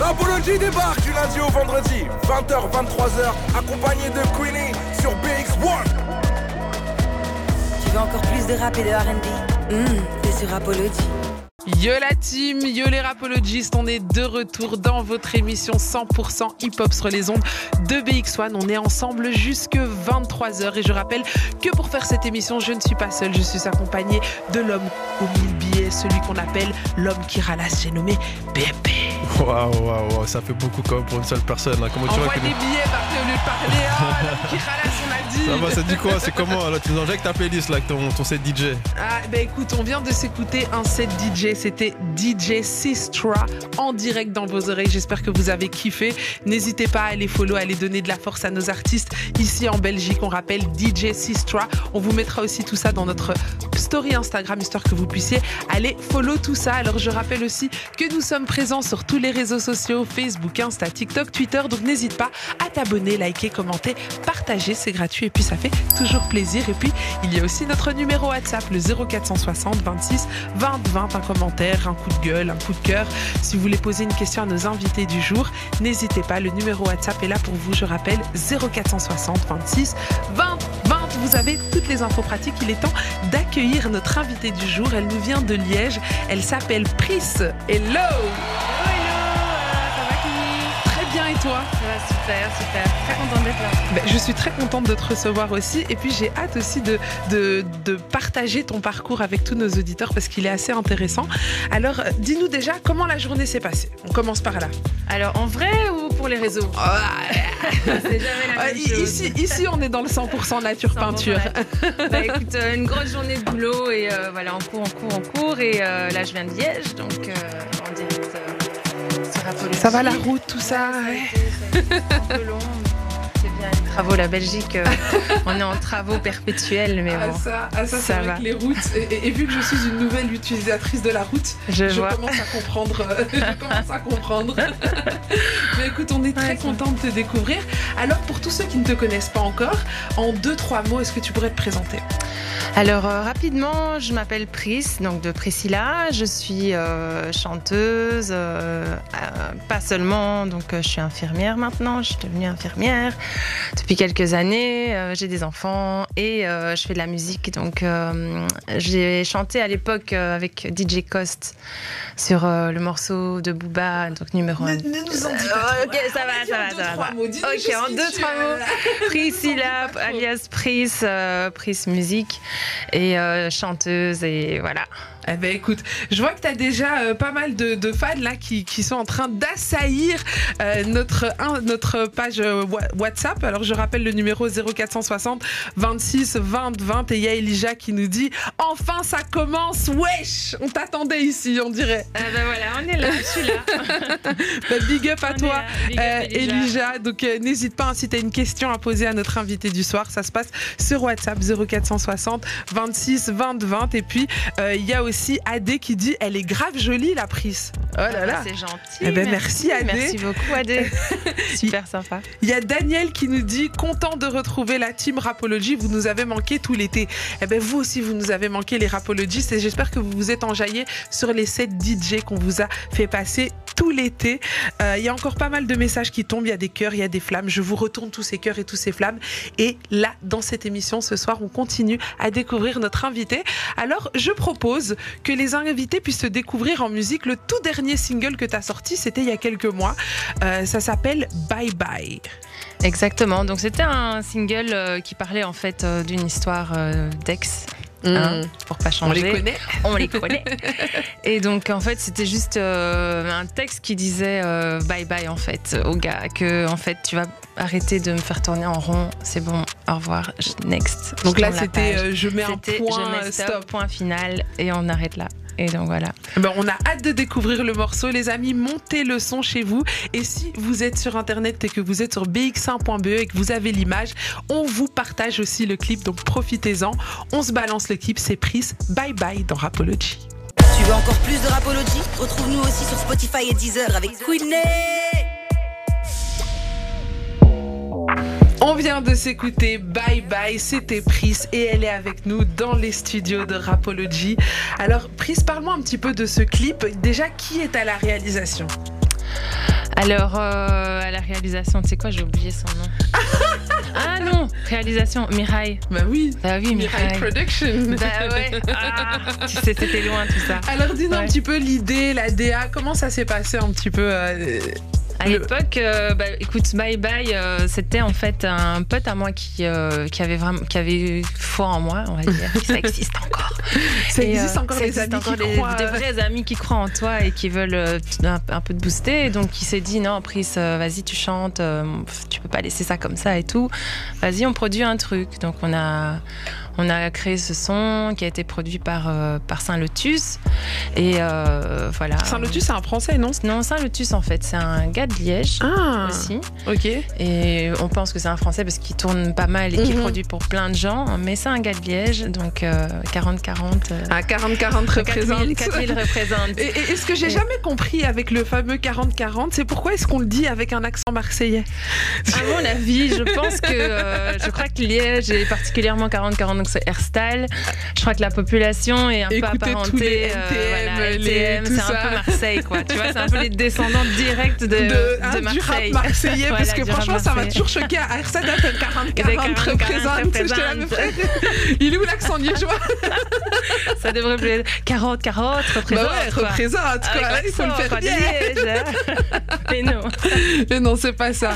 Rapology débarque du lundi au vendredi, 20h, 23h, accompagné de Queenie sur BX1. Tu veux encore plus de rap et de RB Hum, T'es sur Rapology. Yo la team, yo les rapologistes, on est de retour dans votre émission 100% hip-hop sur les ondes de BX1. On est ensemble jusque 23h et je rappelle que pour faire cette émission, je ne suis pas seule, je suis accompagnée de l'homme aux mille billets, celui qu'on appelle l'homme qui ralasse, j'ai nommé BP. Waouh, waouh, waouh, ça fait beaucoup même pour une seule personne. hein. Comment tu Envoie des billets, au lieu de parler. Oh, l'homme qui ralasse, on a dit. Ça va, ça dit quoi? C'est comment là? Tu nous injectes ta playlist là, ton, ton set DJ Ah, bah écoute, on vient de s'écouter un set DJ. C'était DJ Sistra en direct dans vos oreilles. J'espère que vous avez kiffé. N'hésitez pas à aller follow, à aller donner de la force à nos artistes ici en Belgique. On rappelle DJ Sistra. On vous mettra aussi tout ça dans notre story Instagram, histoire que vous puissiez aller follow tout ça. Alors, je rappelle aussi que nous sommes présents sur tous les réseaux sociaux Facebook, Insta, TikTok, Twitter. Donc, n'hésite pas à t'abonner, liker, commenter, partager. C'est gratuit et puis ça fait toujours plaisir. Et puis, il y a aussi notre numéro WhatsApp, le 0460 26 20 20. Un un coup de gueule, un coup de cœur. Si vous voulez poser une question à nos invités du jour, n'hésitez pas. Le numéro WhatsApp est là pour vous. Je rappelle 0460 26 20 20. Vous avez toutes les infos pratiques. Il est temps d'accueillir notre invitée du jour. Elle nous vient de Liège. Elle s'appelle Pris. Hello! Toi? super, super. Très contente d'être là. Ben, je suis très contente de te recevoir aussi et puis j'ai hâte aussi de, de, de partager ton parcours avec tous nos auditeurs parce qu'il est assez intéressant. Alors euh, dis-nous déjà comment la journée s'est passée? On commence par là. Alors, en vrai ou pour les réseaux? Jamais chose. ici, ici, on est dans le 100% nature 100% peinture. Bah écoute, euh, une grosse journée de boulot et euh, voilà, en cours, en cours, en cours. Et euh, là, je viens de Liège, donc euh, en direct. Ça va la route, tout ça travaux, la Belgique, euh, on est en travaux perpétuels, mais Ah, bon, ça, ah, ça, Ça va. que les routes. Et, et- et vu que je suis une nouvelle utilisatrice de la route, je, je commence à comprendre. euh, je commence à comprendre. Mais écoute, on est très Ouais, ça- content de te découvrir. Alors, pour tous ceux qui ne te connaissent pas encore, en deux, trois mots, est-ce que tu pourrais te présenter? Alors euh, rapidement, je m'appelle Pris, donc de Priscilla. Je suis euh, chanteuse, euh, pas seulement, donc je suis infirmière maintenant. Je suis devenue infirmière depuis quelques années. euh, j'ai des enfants et euh, je fais de la musique. Donc euh, j'ai chanté à l'époque avec DJ Cost sur le morceau de Booba, donc numéro 1. Ne, ne nous en dis pas. ok, ça va, ça va, ça Ok, en deux, trois mots. Priscilla, alias Pris, Pris Musique, et chanteuse, et voilà. Eh ben écoute, je vois que tu as déjà euh, pas mal de, de fans là qui, qui sont en train d'assaillir euh, notre, un- notre page euh, WhatsApp. Alors je rappelle le numéro 0460 26 20 20 et il y a Elijah qui nous dit Enfin ça commence, wesh On t'attendait ici, on dirait. ben voilà, on est là, je suis là. Bah, big up à toi. Euh, Elijah, donc euh, n'hésite pas hein, si tu as une question à poser à notre invité du soir, ça se passe sur WhatsApp 0460 26 20 20 et puis euh, il y a aussi Adé qui dit elle est grave jolie la prise. Oh là là. C'est gentil. Eh ben, merci, Adé. Merci beaucoup Adé. Super sympa. Il y a Daniel qui nous dit content de retrouver la team Rapology, vous nous avez manqué tout l'été. Eh ben vous aussi vous nous avez manqué les Rapologistes et j'espère que vous vous êtes enjaillés sur les 7 DJ qu'on vous a fait passer tout l'été. Euh, il y a encore pas mal de messages qui tombent, il y a des cœurs, il y a des flammes. Je vous retourne tous ces cœurs et tous ces flammes. Et là, dans cette émission, ce soir, on continue à découvrir notre invité. Alors, je propose que les invités puissent découvrir en musique. Le tout dernier single que tu as sorti, c'était il y a quelques mois. Euh, ça s'appelle Bye Bye. Exactement. Donc c'était un single euh, qui parlait en fait euh, d'une histoire euh, d'ex. hein, pour pas On changer. les connaît. on les connaît. Et donc en fait c'était juste euh, un texte qui disait euh, bye bye en fait au gars que en fait tu vas arrêter de me faire tourner en rond, c'est bon, au revoir, je- next. Je Donc là, tourne la c'était euh, je mets un point, je mets stop, stop. point final et on arrête là. Et donc voilà. Ben, on a hâte de découvrir le morceau. Les amis, montez le son chez vous. Et si vous êtes sur Internet et que vous êtes sur bx1.be et que vous avez l'image, on vous partage aussi le clip. Donc profitez-en. On se balance le clip. C'est Pris. Bye bye dans Rapology. Tu veux encore plus de Rapology? Retrouve-nous aussi sur Spotify et Deezer avec Queenie. On vient de s'écouter Bye Bye, c'était Pris et elle est avec nous dans les studios de Rapology. Alors Pris, parle-moi un petit peu de ce clip. Déjà, qui est à la réalisation? Alors, euh, à la réalisation, tu sais quoi, j'ai oublié son nom. ah non, réalisation, Mirai. Bah oui. Bah oui, Mirai Mirai. Production. Bah ouais. Ah, tu sais, c'était loin tout ça. Alors dis-nous un petit peu l'idée, la DA, comment ça s'est passé un petit peu euh, À l'époque, euh, bah, écoute, Bye Bye, euh, c'était en fait un pote à moi qui, euh, qui avait vraiment, qui avait foi en moi, on va dire. Ça existe encore. Ça Et, existe encore ça les existe amis encore des, croient. des vrais amis qui croient en toi et qui veulent un, un peu te booster. Et donc il s'est dit non, Pris, vas-y, tu chantes, tu peux pas laisser ça comme ça et tout. Vas-y, on produit un truc. Donc on a on a créé ce son qui a été produit par euh, par Saint Lotus et euh, voilà. Saint-Lotus, c'est un français, non? Non, Saint Lotus en fait, c'est un gars de Liège. Ah, Aussi. ok. Et on pense que c'est un français parce qu'il tourne pas mal et qu'il Mhm. produit pour plein de gens, mais c'est un gars de Liège, donc euh, 40-40. euh, Ah, 40-40 représente. 4000 4000 représentent. Et, et- et ce que j'ai Et- jamais compris avec le fameux 40-40, c'est pourquoi est-ce qu'on le dit avec un accent marseillais? À mon avis, je pense que je crois que Liège est particulièrement 40-40, donc c'est Airstyle. Je crois que la population est un Écoutez peu apparentée. les euh, NTM, voilà, les- NTM, c'est un peu Marseille, quoi. Tu vois, c'est un peu les descendants directs de, de, de hein, du rap Marseille. marseillais parce Voilà, que du rap franchement ça m'a toujours choqué à ça t'appelle 40 Et des 40 40, représente j'étais là, mais représente. frère, il est où l'accent liégeois? Ça devrait plaire. 40-40 représente. bah ouais quoi. représente quoi là, il faut le faire bien. Mais non. mais non c'est pas ça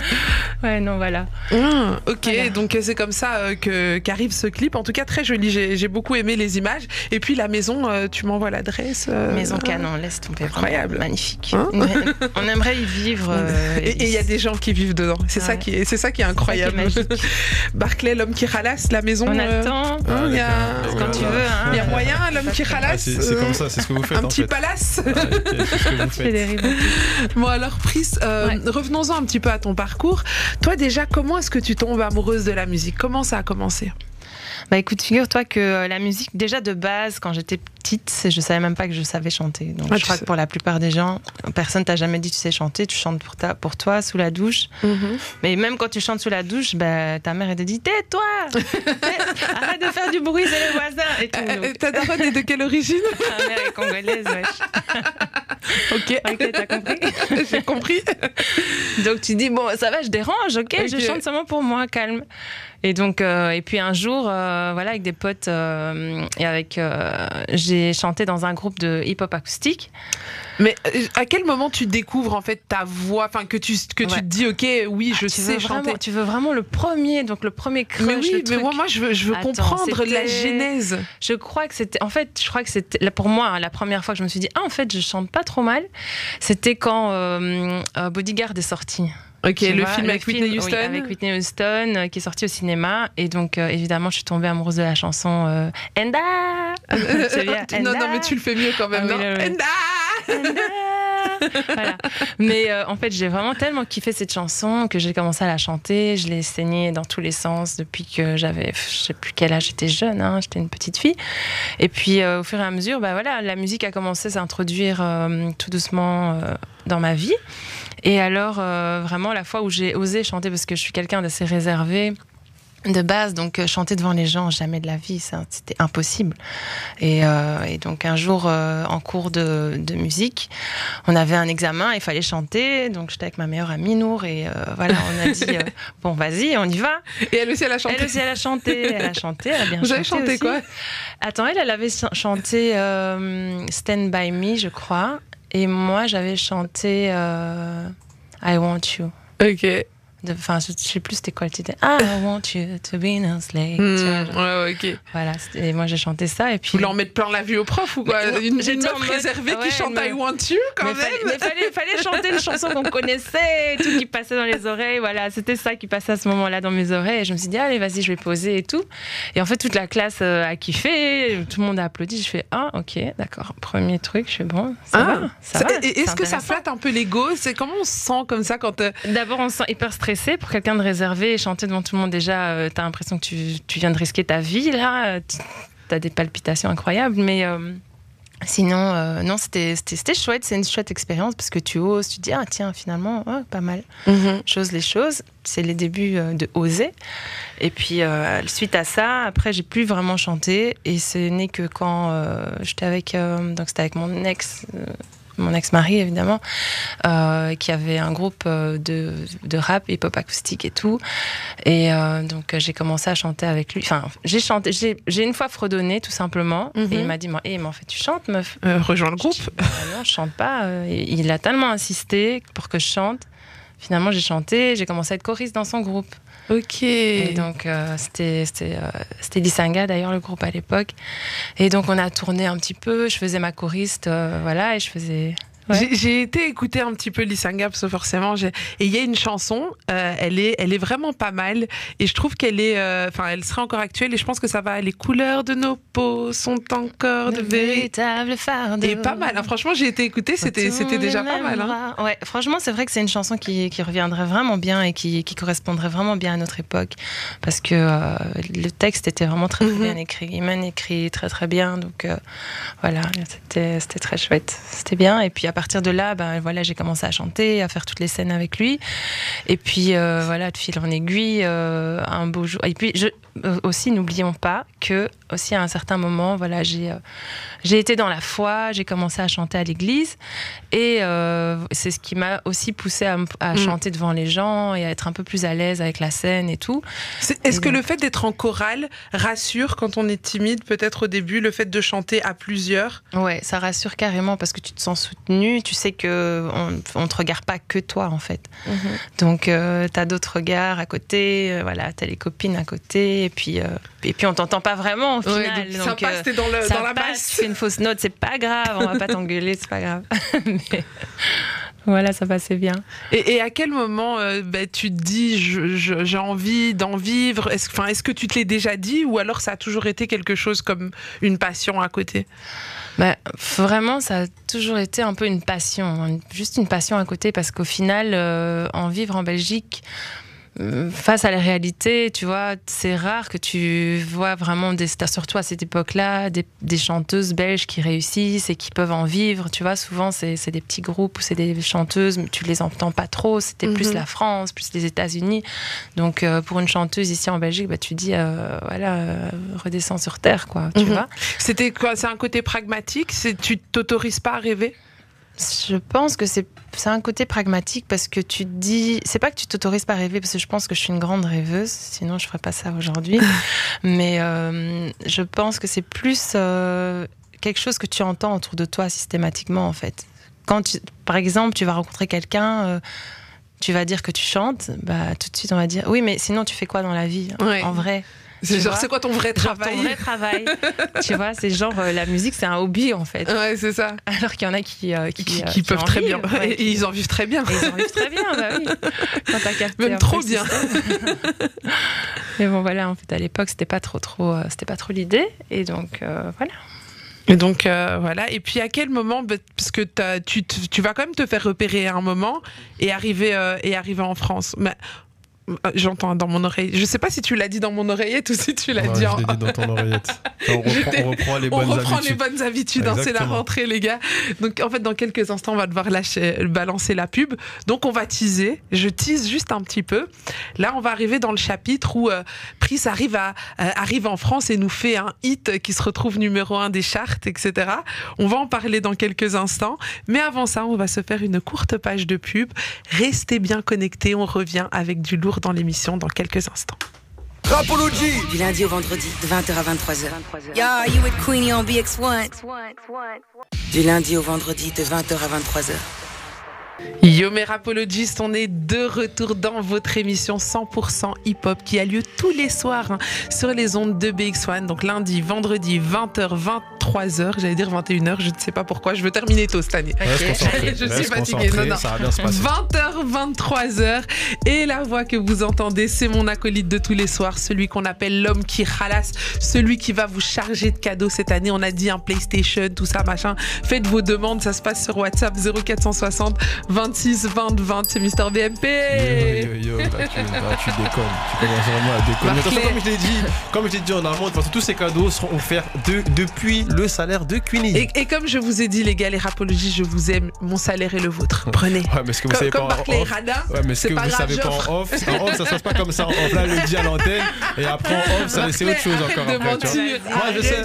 Ouais, non, voilà. Ah, ok Voilà. donc c'est comme ça euh, que qu'arrive ce clip en tout cas très joli j'ai beaucoup aimé les images et puis la maison euh, tu m'envoies l'adresse euh, Maison Canon, laisse tomber. Incroyable. Magnifique. Hein On aimerait y vivre. euh, et il y a des gens qui vivent dedans c'est ça Ouais. qui est c'est ça qui est incroyable. Barclay l'homme qui ralasse la maison On euh, attend. hein, il y a Quand tu veux. Hein. il y a moyen l'homme qui Ah, ralasse c'est c'est comme ça, c'est ce que vous faites un en petit fait. palace Ouais, ok, c'est ce que vous Tu fais des faites. rimes. Bon alors Pris, euh, Ouais. revenons-en un petit peu à ton parcours. Toi déjà, comment est-ce que tu tombes amoureuse de la musique? Comment ça a commencé? Bah écoute, figure-toi que euh, la musique, déjà de base, quand j'étais petite, je savais même pas que je savais chanter. Donc Ah, je crois sais. que pour la plupart des gens, personne t'a jamais dit tu sais chanter, tu chantes pour, ta, pour toi sous la douche. Mais même quand tu chantes sous la douche, bah, ta mère elle te dit tais-toi, Tais- arrête de faire du bruit, c'est les voisins et tout. Euh, Ta daronne est de quelle origine? Ma mère est congolaise, wesh. Ok, Ok, t'as compris? j'ai compris. Donc tu dis bon ça va je dérange ok, je chante seulement pour moi calme et donc euh, et puis un jour euh, voilà avec des potes euh, et avec j'ai chanté dans un groupe de hip hop acoustique Mais à quel moment tu découvres en fait ta voix, enfin que tu que tu te dis ok, oui, je Ah, tu veux sais chanter. vraiment, tu veux vraiment le premier donc le premier crush Mais oui, le mais truc. moi, moi je veux, je veux Attends, comprendre la genèse. je crois que c'était en fait je crois que c'était pour moi hein, la première fois que je me suis dit ah en fait je chante pas trop mal c'était quand Bodyguard est sorti Ok, Tu le vois, film avec Whitney oui, Houston. avec Whitney Houston, euh, qui est sorti au cinéma. Et donc, euh, évidemment, je suis tombée amoureuse de la chanson euh, Enda non, non, mais tu le fais mieux quand même. Ah oui, non oui, oui. Enda Enda voilà. Mais euh, en fait, j'ai vraiment tellement kiffé cette chanson que j'ai commencé à la chanter. Je l'ai saignée dans tous les sens depuis que j'avais, je sais plus quel âge, j'étais jeune, hein, j'étais une petite fille. Et puis, euh, au fur et à mesure, bah voilà, la musique a commencé à s'introduire euh, tout doucement dans ma vie. Et alors, euh, vraiment, la fois où j'ai osé chanter, parce que je suis quelqu'un d'assez réservé de base, donc euh, chanter devant les gens, jamais de la vie, c'était impossible. Et, euh, et donc un jour, euh, en cours de, de musique, on avait un examen, il fallait chanter, donc j'étais avec ma meilleure amie Nour, et voilà, on a dit, bon vas-y, on y va. Et elle aussi, elle a chanté. Elle aussi, elle a chanté, elle a chanté, elle a bien Vous chanté avez chanté aussi. quoi? Attends, elle, elle avait ch- chanté Stand By Me, je crois. Et moi, j'avais chanté euh, I Want You. Ok. Enfin, je, je sais plus c'était quoi le titre. Ah, I want you to be no slave. Hmm, ouais, ok. Voilà, et moi j'ai chanté ça. Et puis. Vous mettre plein la vue au prof ou quoi? Mais, Une, une meuf réservée ouais, qui chante meuf- I Want You quand mais même fallait, mais fallait, fallait chanter une chanson qu'on connaissait, tout qui passait dans les oreilles. Voilà, c'était ça qui passait à ce moment-là dans mes oreilles. Et je me suis dit, allez, vas-y, je vais poser et tout. Et en fait, toute la classe euh, a kiffé, tout le monde a applaudi. Je fais, ah, ok, d'accord. Premier truc, je fais, bon, ça Ah, va. Ça va, Est-ce que ça flatte un peu l'ego? C'est comment on se sent comme ça quand euh, D'abord, on se sent hyper stressé pour quelqu'un de réservé et chanter devant tout le monde. Déjà, euh, t'as l'impression que tu, tu viens de risquer ta vie, là. T'as des palpitations incroyables, mais. euh, Sinon, euh, non, c'était chouette, c'est une chouette expérience parce que tu oses, tu te dis, ah tiens, finalement, ouais, pas mal. J'ose les choses, c'est les débuts euh, de oser. Et puis, suite à ça, après, j'ai plus vraiment chanté et ce n'est que quand j'étais avec, donc c'était avec mon ex, mon ex-mari évidemment, euh, qui avait un groupe euh, de, de rap, hip-hop acoustique et tout. Et euh, donc j'ai commencé à chanter avec lui. Enfin, j'ai chanté, j'ai, une fois fredonné tout simplement. Mhm. Et il m'a dit, Eh, mais en fait, tu chantes, meuf. Euh, rejoins le groupe. Je dis, Bah non, je chante pas. Et Il a tellement insisté pour que je chante. Finalement, j'ai chanté, j'ai commencé à être choriste dans son groupe. Ok. Et donc, euh, c'était euh, Lisanga, d'ailleurs, le groupe à l'époque. Et donc, on a tourné un petit peu. Je faisais ma choriste, euh, voilà, et je faisais. Ouais. J'ai- été écouter un petit peu Lissanga parce que forcément, et il y a une chanson, euh, elle est, elle est vraiment pas mal et je trouve qu'elle est, euh, enfin, elle serait encore actuelle et je pense que ça va. Les couleurs de nos peaux sont encore de vérité. véritable fardeau. Et pas mal. hein. Franchement, j'ai été écouter, c'était, c'était déjà pas mal. hein. Ouais, franchement, c'est vrai que c'est une chanson qui, qui reviendrait vraiment bien et qui, qui correspondrait vraiment bien à notre époque. Parce que euh, le texte était vraiment très, très Mhm. bien écrit. Iman écrit très très bien. Donc voilà, c'était c'était très chouette. C'était bien. Et puis à partir de là, ben, voilà, j'ai commencé à chanter, à faire toutes les scènes avec lui. Et puis euh, voilà, de fil en aiguille, euh, un beau jour. Et puis je, euh, aussi, n'oublions pas que aussi à un certain moment, voilà, j'ai euh, j'ai été dans la foi, j'ai commencé à chanter à l'église. Et c'est ce qui m'a aussi poussé à, Mm. chanter devant les gens et à être un peu plus à l'aise avec la scène et tout. Est-ce que donc- le fait d'être en chorale rassure quand on est timide, peut-être au début, le fait de chanter à plusieurs? Ouais, ça rassure carrément parce que tu te sens soutenu. Tu sais que on, on te regarde pas que toi en fait. Donc euh, t'as d'autres regards à côté. euh, voilà, t'as les copines à côté. Et puis euh, et puis on t'entend pas vraiment au Ouais, final. donc ça passe, euh, dans, le, ça dans la passe, masse. Tu fais une fausse note, c'est pas grave. On va pas t'engueuler, c'est pas grave. Mais voilà, ça passait bien. Et, et à quel moment euh, bah, tu te dis j'ai envie d'en vivre? Est-ce est-ce que tu te l'es déjà dit ou alors ça a toujours été quelque chose comme une passion à côté? Bah, vraiment, ça a toujours été un peu une passion, hein, juste une passion à côté, parce qu'au final, euh, en vivre en Belgique, face à la réalité, tu vois, c'est rare que tu vois vraiment, des, surtout à cette époque-là, des, des chanteuses belges qui réussissent et qui peuvent en vivre. Tu vois, souvent, c'est des petits groupes ou c'est des chanteuses, mais tu les entends pas trop. C'était plus Mhm. la France, plus les États-Unis. Donc, euh, pour une chanteuse ici en Belgique, bah, tu dis, euh, voilà, euh, redescends sur terre, quoi, tu Mhm. vois. C'était quoi C'est un côté pragmatique? Tu t'autorises pas à rêver? Je pense que c'est un côté pragmatique parce que tu te dis, c'est pas que tu t'autorises pas à rêver parce que je pense que je suis une grande rêveuse, sinon je ferais pas ça aujourd'hui. Mais euh, je pense que c'est plus euh, quelque chose que tu entends autour de toi systématiquement en fait. Quand tu, par exemple, tu vas rencontrer quelqu'un. euh, tu vas dire que tu chantes, bah tout de suite on va dire oui mais sinon tu fais quoi dans la vie Ouais. en vrai? C'est genre c'est quoi ton vrai travail ton vrai travail. tu vois, c'est genre euh, la musique c'est un hobby en fait. Ouais, c'est ça. Alors qu'il y en a qui euh, qui, Qui, euh, qui peuvent en très vivent, bien. ouais, Et ils en vivent très bien. et ils en vivent très bien, bah oui. Quand t'as capté Même trop bien. Mais bon, voilà, en fait, à l'époque, c'était pas trop, trop, c'était pas trop l'idée. Et donc, voilà. Et donc euh, voilà. Et puis à quel moment, bah, parce que t'as- tu, tu vas quand même te faire repérer à un moment et arriver euh, et arriver en France. Mais j'entends dans mon oreille. Je sais pas si tu l'as dit dans mon oreillette ou si tu l'as Ouais, dit. je en- l'ai dit dans ton oreillette. On, reprend, on reprend les On bonnes reprend habitudes. les bonnes habitudes, c'est la rentrée les gars. Donc en fait dans quelques instants on va devoir lâcher, balancer la pub. Donc on va teaser, je tease juste un petit peu. Là on va arriver dans le chapitre où euh, Pris arrive, à, euh, arrive en France et nous fait un hit qui se retrouve numéro un des charts, etc. On va en parler dans quelques instants. Mais avant ça on va se faire une courte page de pub. Restez bien connectés, on revient avec du lourd dans l'émission dans quelques instants. Rapology Du lundi au vendredi, de 20h à 23h. Yo, you with Queenie on BX1. Du lundi au vendredi, de 20h à 23h. Yo mes rapologistes, on est de retour dans votre émission 100% hip-hop qui a lieu tous les soirs hein, sur les ondes de BX1. Donc lundi, vendredi, 20h, 23h, j'allais dire 21h, je ne sais pas pourquoi, je veux terminer tôt cette année. Je suis fatiguée, non, non. Ça va bien se passer. 20h, 23h. Et la voix que vous entendez, c'est mon acolyte de tous les soirs, celui qu'on appelle l'homme qui ralasse, celui qui va vous charger de cadeaux cette année. On a dit un PlayStation, tout ça, machin. Faites vos demandes, ça se passe sur WhatsApp 0460 26 20 20. C'est Mister BMP. Yo, yo, yo, là, tu, là, tu déconnes. Tu commences vraiment à déconner. Façon, comme je l'ai dit, comme je l'ai dit en amont, de toute façon, tous ces cadeaux seront offerts de- depuis le salaire de Queenie. Et, et comme je vous ai dit, les gars, les rapologies, je vous aime. Mon salaire est le vôtre. Prenez. Ouais, mais ce que vous Comme, savez comme pas en off. Rada, Ouais, mais ce que vous savez pas en off, en off, ça se passe pas comme ça. En off, là, le dit à l'antenne. Et après, en off, ça c'est autre chose encore. de après, mentir. Moi, je sais.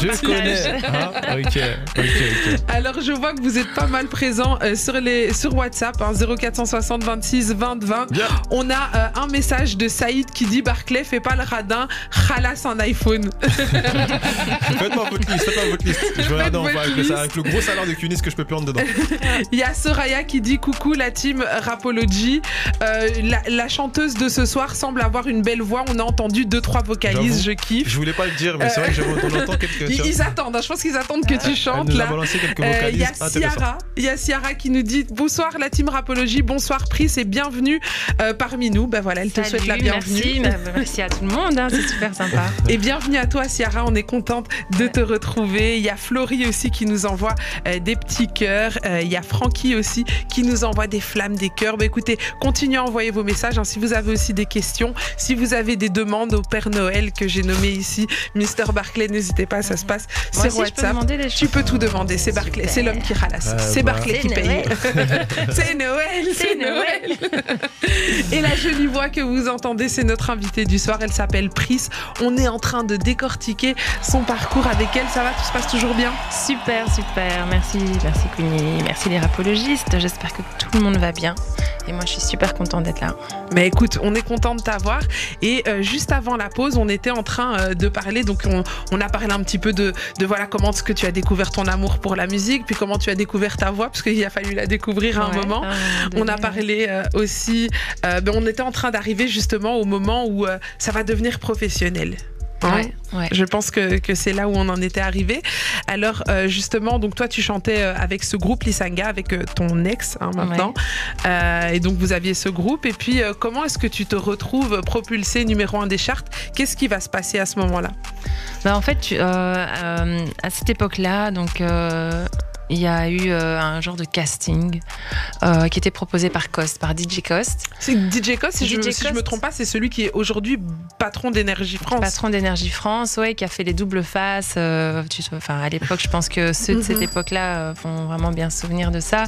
Je connais. Hein ok, ok, ok. Alors, je vois que vous êtes pas mal présents euh, sur, les, sur WhatsApp, hein, 0460 26 20 20. Bien. On a euh, un message de Saïd qui dit Barclay, fais pas le radin, ralasse un iPhone. Faites-moi votre liste, faites-moi votre liste. Je vais regarder en bas avec, avec le gros salaire de Cunis que je peux prendre dedans. Il y a Soraya qui dit coucou la team Rapology. Euh, la, la chanteuse de ce soir semble avoir une belle voix. On a entendu deux trois vocalises, je kiffe. Je voulais pas le dire, mais c'est vrai que je- on entend quelques. Ils, ils attendent, hein, je pense qu'ils attendent que tu chantes Euh, Il y a. Ciara, il y a Ciara qui nous dit bonsoir la team Rapologie, bonsoir Pris et bienvenue euh, parmi nous. Ben voilà, elle te souhaite la bienvenue. Merci, bah, merci à tout le monde, hein, c'est super sympa. Et bienvenue à toi, Ciara. On est contente de te retrouver. Il y a Florie aussi qui nous envoie euh, des petits cœurs. Euh, il y a Francky aussi qui nous envoie des flammes, des cœurs. Bah, écoutez, continuez à envoyer vos messages. hein, si vous avez aussi des questions, si vous avez des demandes au Père Noël que j'ai nommé ici, Mister Barclay, n'hésitez pas, ça se passe Moi sur aussi, je peux WhatsApp. demander des Tu peux tout demander, c'est Barclay, c'est l'homme qui ralasse, c'est bah. Barclay qui paye. C'est Noël, c'est Noël. Et la jolie voix que vous entendez, c'est notre invitée du soir. Elle s'appelle Pris. On est en train de décortiquer son parcours avec elle. Ça va, tout se passe toujours bien? Super, super. Merci, merci Queenie. Merci les rapologistes. J'espère que tout le monde va bien. Et moi, je suis super contente d'être là. Mais écoute, on est content de t'avoir. Et euh, juste avant la pause, on était en train euh, de parler. Donc, on, on a parlé un petit peu de, de voilà comment est-ce que tu as découvert ton amour pour la musique, puis comment tu as découvert ta voix, parce qu'il a fallu la découvrir à un Ouais, moment. On a parlé euh, aussi, euh, ben, on était en train d'arriver justement au moment où euh, ça va devenir professionnel. Hein Ouais, ouais. Je pense que, que c'est là où on en était arrivé. Alors euh, justement, donc toi tu chantais avec ce groupe Lisanga, avec ton ex hein, maintenant, Euh, et donc vous aviez ce groupe. Et puis euh, comment est-ce que tu te retrouves propulsé numéro un des charts? Qu'est-ce qui va se passer à ce moment-là? Bah, en fait, tu- à cette époque-là, donc il y a eu euh, un genre de casting euh, qui était proposé par Cost, par DJ Cost, C'est DJ Cost, si, je, si je me Cost. trompe pas, c'est celui qui est aujourd'hui patron d'Énergie France. patron d'Énergie France, ouais, qui a fait les doubles faces. euh, tu sais, enfin, à l'époque, je pense que ceux de cette Mhm. époque-là vont vraiment bien se souvenir de ça.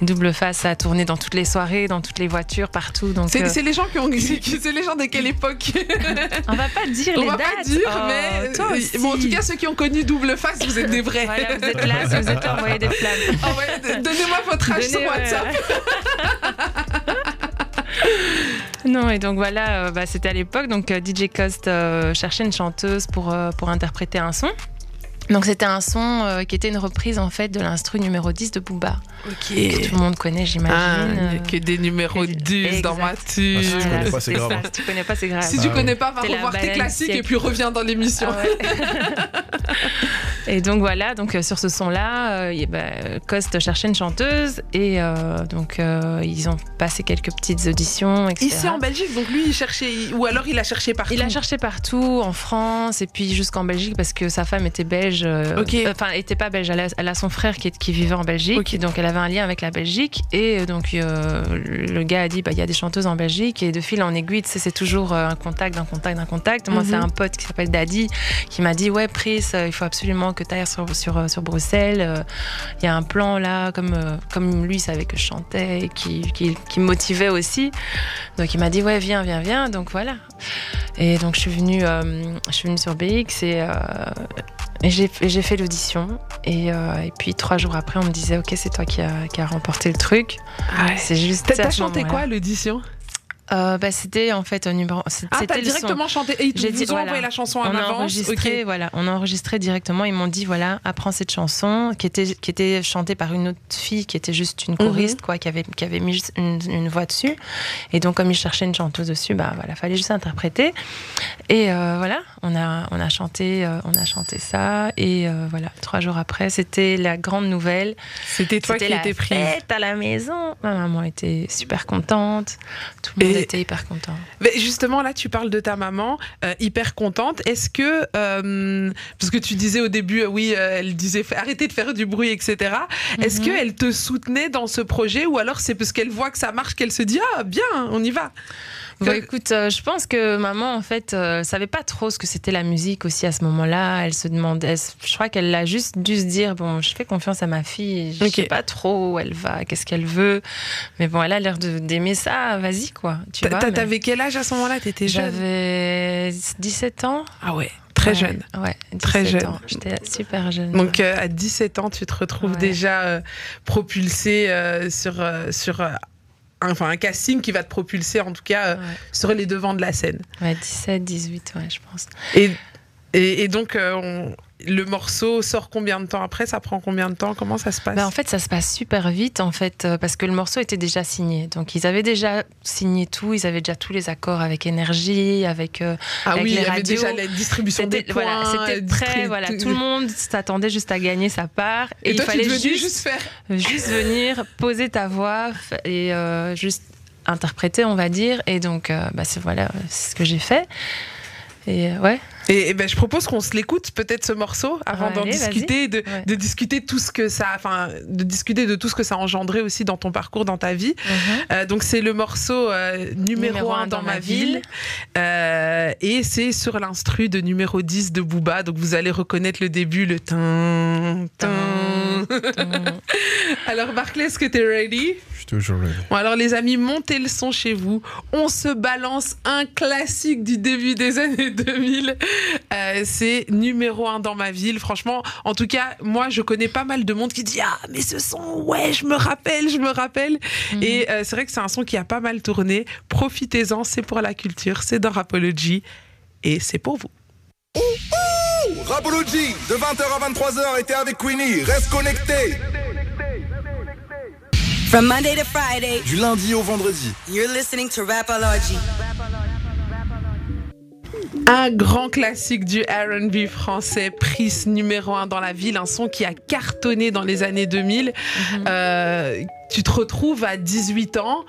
Les doubles faces, a tourné dans toutes les soirées, dans toutes les voitures, partout. Donc, C'est les gens qui ont, c'est les gens de quelle époque? On va pas dire On les va dates. pas dire, Oh, mais toi aussi. bon, en tout cas ceux qui ont connu double face, vous êtes des vrais. Voilà, vous êtes là, si vous êtes là, envoyez des flammes. Ah ouais, Donnez-moi votre âge sur Donnez, WhatsApp. Non, et donc voilà, euh, bah, c'était à l'époque. Donc euh, DJ Cost euh, cherchait une chanteuse pour, pour interpréter un son. Donc c'était un son euh, qui était une reprise en fait de l'instru numéro 10 de Booba, Ok. que tout le monde connaît, Ah, j'imagine. il y a Euh, que des numéros que- 10 dans ma tube. Ah, si tu voilà, connais pas, c'est c'était grave. ça. Si tu connais pas, c'est grave. Si Ah tu ouais. connais pas, va revoir tes classiques et puis reviens dans l'émission. Ah ouais. et donc voilà, donc euh, sur ce son-là, euh, et ben, Cost cherchait une chanteuse et euh, donc euh, ils ont passé quelques petites auditions, etc. Ici en Belgique, donc lui il cherchait, ou alors il a cherché partout. Il a cherché partout, en France et puis jusqu'en Belgique parce que sa femme était belge. Euh, Ok. euh, Enfin, était pas belge. Elle a, elle a son frère qui, est- qui vivait en Belgique. Donc elle avait un lien avec la Belgique. Et euh, donc euh, le gars a dit bah, il y a des chanteuses en Belgique. Et de fil en aiguille, tu sais, c'est toujours euh, un contact, un contact, un contact. Moi, Mhm. c'est un pote qui s'appelle Daddy qui m'a dit ouais, Pris, euh, il faut absolument que tu ailles sur, sur, euh, sur Bruxelles. Euh, Il y a un plan là, comme, euh, comme lui savait que je chantais et qui, qui, qui me motivait aussi. Donc il m'a dit ouais, viens, viens, viens. Donc voilà. Et donc je suis venue, euh, je suis venue sur BX et, euh, et j'ai et j'ai fait l'audition. Et, euh, et puis trois jours après, on me disait ok, c'est toi qui a, qui a remporté le truc. Ah ouais. C'est juste. T'as chanté quoi l'audition? Euh, bah, C'était en fait un numéro. Ah, t'as son. directement chanté. Et ils vous dit, ont voilà. envoyé la chanson en on a avance. enregistré, ok. voilà, on a enregistré directement. Ils m'ont dit voilà, apprends cette chanson qui était qui était chantée par une autre fille qui était juste une choriste quoi, qui avait qui avait mis une, une voix dessus. Et donc comme ils cherchaient une chanteuse dessus, bah voilà, fallait juste interpréter. Et euh, voilà, on a on a chanté euh, on a chanté ça et voilà, trois jours après, c'était la grande nouvelle. C'était toi qui étais prise. fête à la maison. Ma maman était super contente. Tout le monde Hyper content. Mais justement, là, tu parles de ta maman, euh, hyper contente. Est-ce que, euh, parce que tu disais au début, euh, oui, elle disait arrêtez de faire du bruit, etc. Est-ce Mhm. qu'elle te soutenait dans ce projet ou alors c'est parce qu'elle voit que ça marche qu'elle se dit ah bien, on y va Écoute, euh, je pense que maman, en fait, euh, savait pas trop ce que c'était la musique aussi à ce moment-là. Elle se demandait, je crois qu'elle a juste dû se dire bon, je fais confiance à ma fille. Je Ok. sais pas trop où elle va, qu'est-ce qu'elle veut, mais bon, elle a l'air d'aimer ça. Vas-y, quoi. Tu vois. mais- T'avais quel âge à ce moment-là? T'étais jeune? J'avais 17 ans. Ah ouais, très jeune. Ouais, 17 Très jeune. J'étais super jeune. Donc euh, à 17 ans, tu te retrouves Ouais. déjà euh, propulsé euh, sur, sur enfin, un casting qui va te propulser en tout cas euh, ouais. sur les devants de la scène. Ouais, 17, 18, ouais, je pense. Et, et, et donc euh, on- le morceau sort combien de temps après Ça prend combien de temps Comment ça se passe? Bah, en fait, ça se passe super vite, en fait, euh, parce que le morceau était déjà signé. Donc, ils avaient déjà signé tout, ils avaient déjà tous les accords avec énergie, avec. euh, Ah avec oui, il les y avait déjà la distribution des points. voilà, c'était euh, prêt, voilà, tout le monde s'attendait juste à gagner sa part. Et, il toi, fallait juste, juste faire. juste venir poser ta voix et euh, juste interpréter, on va dire. Et donc, euh, bah, c'est voilà, c'est ce que j'ai fait. Et euh, ouais. Et, et ben, je propose qu'on se l'écoute peut-être ce morceau avant Ouais, d'en discuter, de, Ouais. de discuter tout ce que ça, enfin, de discuter de tout ce que ça a engendré aussi dans ton parcours, dans ta vie. Euh, donc c'est le morceau euh, numéro 1 dans, ma ville, Euh, et c'est sur l'instru de numéro 10 de Booba. Donc vous allez reconnaître le début, le tin, tin. Alors Barclay, est-ce que tu es ready? Je suis toujours ready. Bon alors les amis, montez le son chez vous. On se balance un classique du début des années 2000. Euh, c'est numéro un dans ma ville. Franchement, en tout cas, moi je connais pas mal de monde qui dit ah mais ce son, ouais, je me rappelle, je me rappelle. Et euh, c'est vrai que c'est un son qui a pas mal tourné. Profitez-en, c'est pour la culture, c'est dans Rapology et c'est pour vous. Rapology, de 20h à 23h, était avec Queenie. Reste connecté. From Monday to Friday, Du lundi au vendredi. you're listening to Rapology. Un grand classique du R&B français, Pris numéro un dans la ville, un son qui a cartonné dans les années 2000. Euh, tu te retrouves à 18 ans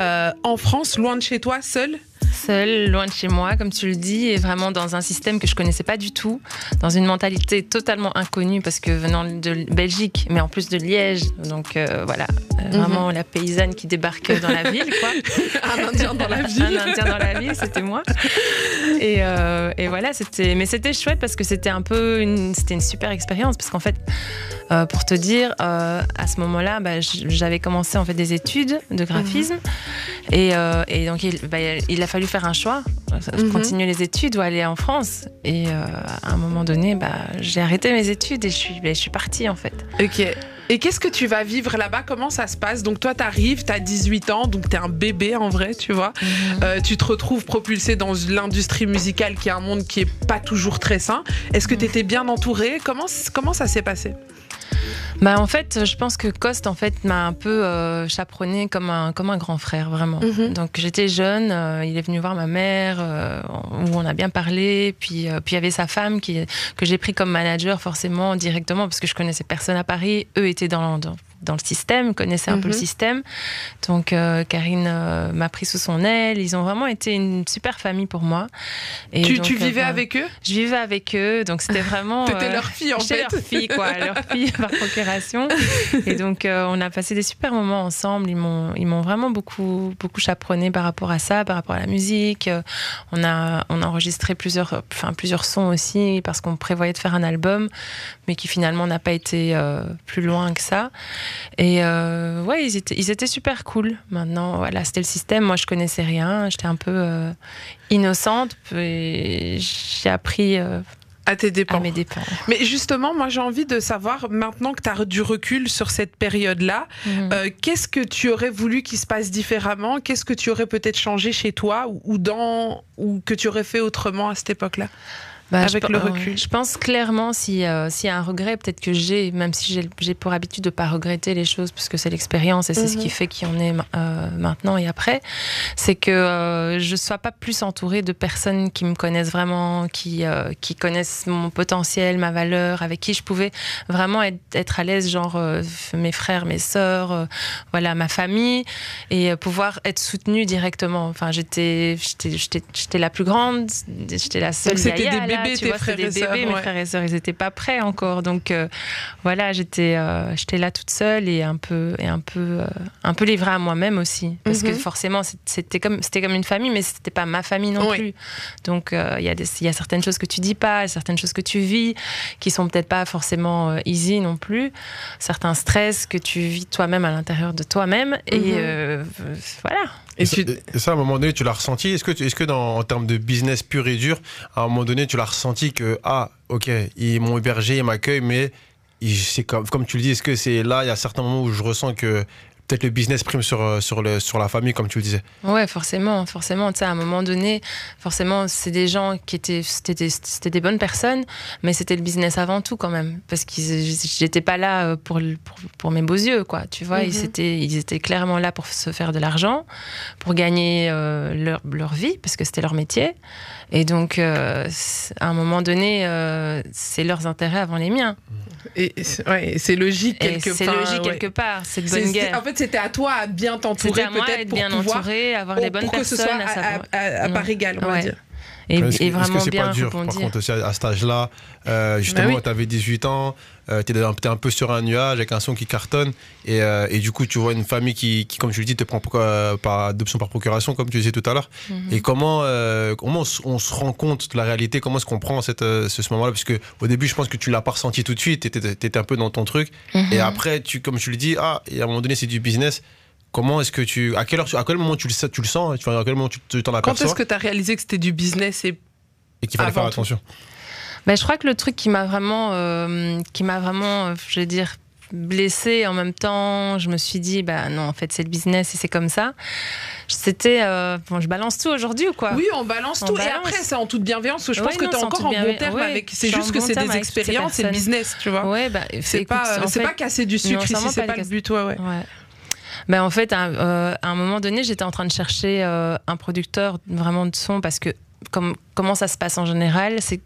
euh, en France, loin de chez toi, seul? Seule, loin de chez moi, comme tu le dis, et vraiment dans un système que je connaissais pas du tout, dans une mentalité totalement inconnue parce que venant de Belgique, mais en plus de Liège, donc euh, voilà, euh, vraiment la paysanne qui débarque dans la ville, quoi. Un Indien dans la ville. Un Indien dans la ville, c'était moi. Et, euh, et voilà, c'était, mais c'était chouette parce que c'était un peu, une, c'était une super expérience parce qu'en fait, pour te dire, à ce moment-là, bah, j'avais commencé en fait des études de graphisme et, euh, et donc il, bah, il a fallu faire un choix, Mhm. continuer les études ou aller en France. Et euh, à un moment donné, bah, j'ai arrêté mes études et je suis, bah, je suis partie en fait. Ok. Et qu'est-ce que tu vas vivre là-bas? Comment ça se passe? Donc toi, t'arrives, t'as 18 ans, donc t'es un bébé en vrai, tu vois. Euh, tu te retrouves propulsé dans l'industrie musicale qui est un monde qui est pas toujours très sain. Est-ce que t'étais bien entouré Comment comment ça s'est passé? Bah en fait, je pense que Cost en fait m'a un peu euh, chaperonné comme un comme un grand frère vraiment. Mhm. Donc j'étais jeune, euh, il est venu voir ma mère euh, où on a bien parlé, puis puis il y avait sa femme qui que j'ai pris comme manager forcément directement parce que je connaissais personne à Paris, eux étaient dans dans, dans le système, connaissaient un peu le Mhm. système. Donc euh, Karine euh, m'a pris sous son aile, ils ont vraiment été une super famille pour moi. Et tu, donc, tu euh, vivais bah, avec eux? Je vivais avec eux, donc c'était vraiment T'étais euh, leur fille en fait. leur fille, quoi, leur fille par procuration. Et donc, euh, on a passé des super moments ensemble. Ils m'ont, ils m'ont vraiment beaucoup, beaucoup chaperonné par rapport à ça, par rapport à la musique. Euh, On a, on a enregistré plusieurs, enfin, plusieurs sons aussi parce qu'on prévoyait de faire un album, mais qui finalement n'a pas été euh, plus loin que ça. Et euh, ouais, ils étaient, ils étaient super cool. Maintenant, voilà, c'était le système. Moi, je connaissais rien. J'étais un peu euh, innocente. Et j'ai appris euh, À tes à dépens. mes dépens. Mais justement, moi j'ai envie de savoir, maintenant que tu as du recul sur cette période-là, Mhm. euh, qu'est-ce que tu aurais voulu qu'il se passe différemment? Qu'est-ce que tu aurais peut-être changé chez toi ou, ou dans ou que tu aurais fait autrement à cette époque-là? Bah, Avec je, le recul. Je pense clairement si, euh, s'il y a un regret, peut-être que j'ai, même si j'ai, pour habitude de pas regretter les choses, parce que c'est l'expérience et c'est ce Mhm. qui fait qui on est euh, maintenant et après, c'est que euh, je sois pas plus entourée de personnes qui me connaissent vraiment, qui, euh, qui connaissent mon potentiel, ma valeur, avec qui je pouvais vraiment être, être à l'aise, genre euh, mes frères, mes sœurs, euh, voilà, ma famille, et euh, pouvoir être soutenue directement. Enfin, j'étais, j'étais, j'étais, j'étais la plus grande, j'étais la seule Donc bébés tu tes vois, frères des bébés. ouais. Mes frères et sœurs, ils étaient pas prêts encore. Donc euh, voilà, j'étais euh, j'étais là toute seule et un peu et un peu euh, un peu livrée à moi-même aussi, parce Mhm. que forcément c'est- c'était comme c'était comme une famille, mais c'était pas ma famille non Oui. plus. Donc euh, il y a des y a certaines choses que tu dis pas, certaines choses que tu vis qui sont peut-être pas forcément euh, easy non plus, certains stress que tu vis toi-même à l'intérieur de toi-même et Mhm. euh, voilà. Et Et, ça, tu- et ça, à un moment donné, tu l'as ressenti? Est-ce que, tu- est-ce que dans, en termes de business pur et dur, à un moment donné, tu l'as ressenti que, ah, ok, ils m'ont hébergé, ils m'accueillent, mais comme, comme tu le dis, est-ce que c'est là, il y a certains moments où je ressens que peut-être le business prime sur, euh, sur, le, sur la famille, comme tu le disais Ouais, forcément, forcément. Tu sais, à un moment donné, forcément, c'est des gens qui étaient, c'était des, c'était des bonnes personnes, mais c'était le business avant tout quand même, parce que j'étais pas là euh, pour, pour, pour mes beaux yeux, quoi. Tu vois, ils, Mhm. étaient, ils étaient clairement là pour se faire de l'argent, pour gagner euh, leur, leur vie, parce que c'était leur métier. Et donc, euh, c'est- à un moment donné, euh, c'est leurs intérêts avant les miens. Et c'est ouais, et c'est logique quelque c'est part. logique ouais. quelque part. C'est de C'est- bonne c'est- guerre. En fait, c'était à toi à bien t'entourer peut-être pour bien pouvoir entouré, avoir les bonnes pour que ce soit à à, à- à- part égale, on va dire. Et, que vraiment c'est bien pas dur, par contre, aussi à, cet âge-là? Euh, Justement, Bah oui. tu avais 18 ans, euh, tu es, un peu sur un nuage avec un son qui cartonne, et, euh, et du coup, tu vois une famille qui, qui, comme tu le dis, te prend euh, par adoption par procuration, comme tu disais tout à l'heure. Mhm. Et comment, comment on, se- on se rend compte de la réalité? Comment est-ce qu'on prend cette, ce, ce moment-là? Parce que au début, je pense que tu l'as pas ressenti tout de suite, tu étais, un peu dans ton truc. Mhm. Et après, tu, comme tu le dis, ah, et à un moment donné, c'est du business. Comment est-ce que tu. À, quelle heure, à quel moment tu le, tu le sens Tu vois, À quel moment tu t'en Quand aperçois est-ce que tu as réalisé que c'était du business et Et qu'il fallait faire tout attention Ben, je crois que le truc qui m'a vraiment, euh, qui m'a vraiment, euh, je veux dire, blessée en même temps, je me suis dit, bah non, en fait, c'est le business et c'est comme ça. C'était, euh, bon, je balance tout aujourd'hui ou quoi? Oui, on balance On tout. Et après, c'est en toute bienveillance. Je Ouais, pense que non, tu es en encore en bon terme Ouais, avec. C'est juste que bon c'est des expériences, c'est le business, tu vois. Ouais, bah, C'est pas, en c'est fait- pas casser du sucre c'est ici, c'est pas pas le casser- but, ouais, ouais. Ben, en fait, à, euh, à un moment donné, j'étais en train de chercher euh, un producteur vraiment de son parce que comme, comment ça se passe en général, c'est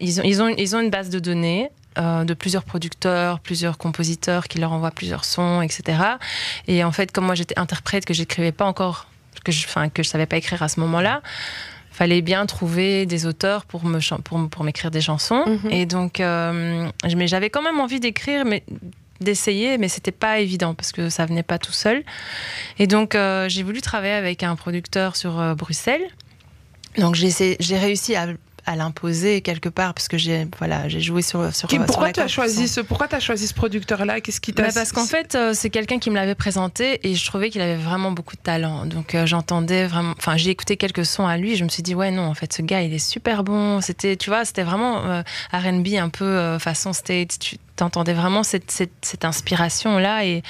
ils ont, ils, ont, ils ont une base de données. euh, de plusieurs producteurs, plusieurs compositeurs qui leur envoient plusieurs sons, etc. Et en fait, comme moi j'étais interprète, que j'écrivais pas encore, que je, enfin, que je savais pas écrire à ce moment-là, fallait bien trouver des auteurs pour me pour, pour m'écrire des chansons. Mhm. Et donc, euh, mais j'avais quand même envie d'écrire, mais d'essayer, mais c'était pas évident parce que ça venait pas tout seul. Et donc, euh, j'ai voulu travailler avec un producteur sur euh, Bruxelles. Donc, j'ai réussi à, à l'imposer quelque part parce que j'ai voilà, j'ai joué sur sur. Pourquoi tu as choisi ce pourquoi tu as choisi ce producteur là Qu'est-ce qui t'a Bah, parce qu'en fait, euh, c'est quelqu'un qui me l'avait présenté et je trouvais qu'il avait vraiment beaucoup de talent. Donc j'entendais vraiment. Enfin, j'ai écouté quelques sons à lui. Et je me suis dit ouais non, en fait, ce gars, il est super bon. C'était, tu vois, c'était vraiment R&B un peu façon state. Tu t'entendais vraiment cette, cette, cette inspiration là et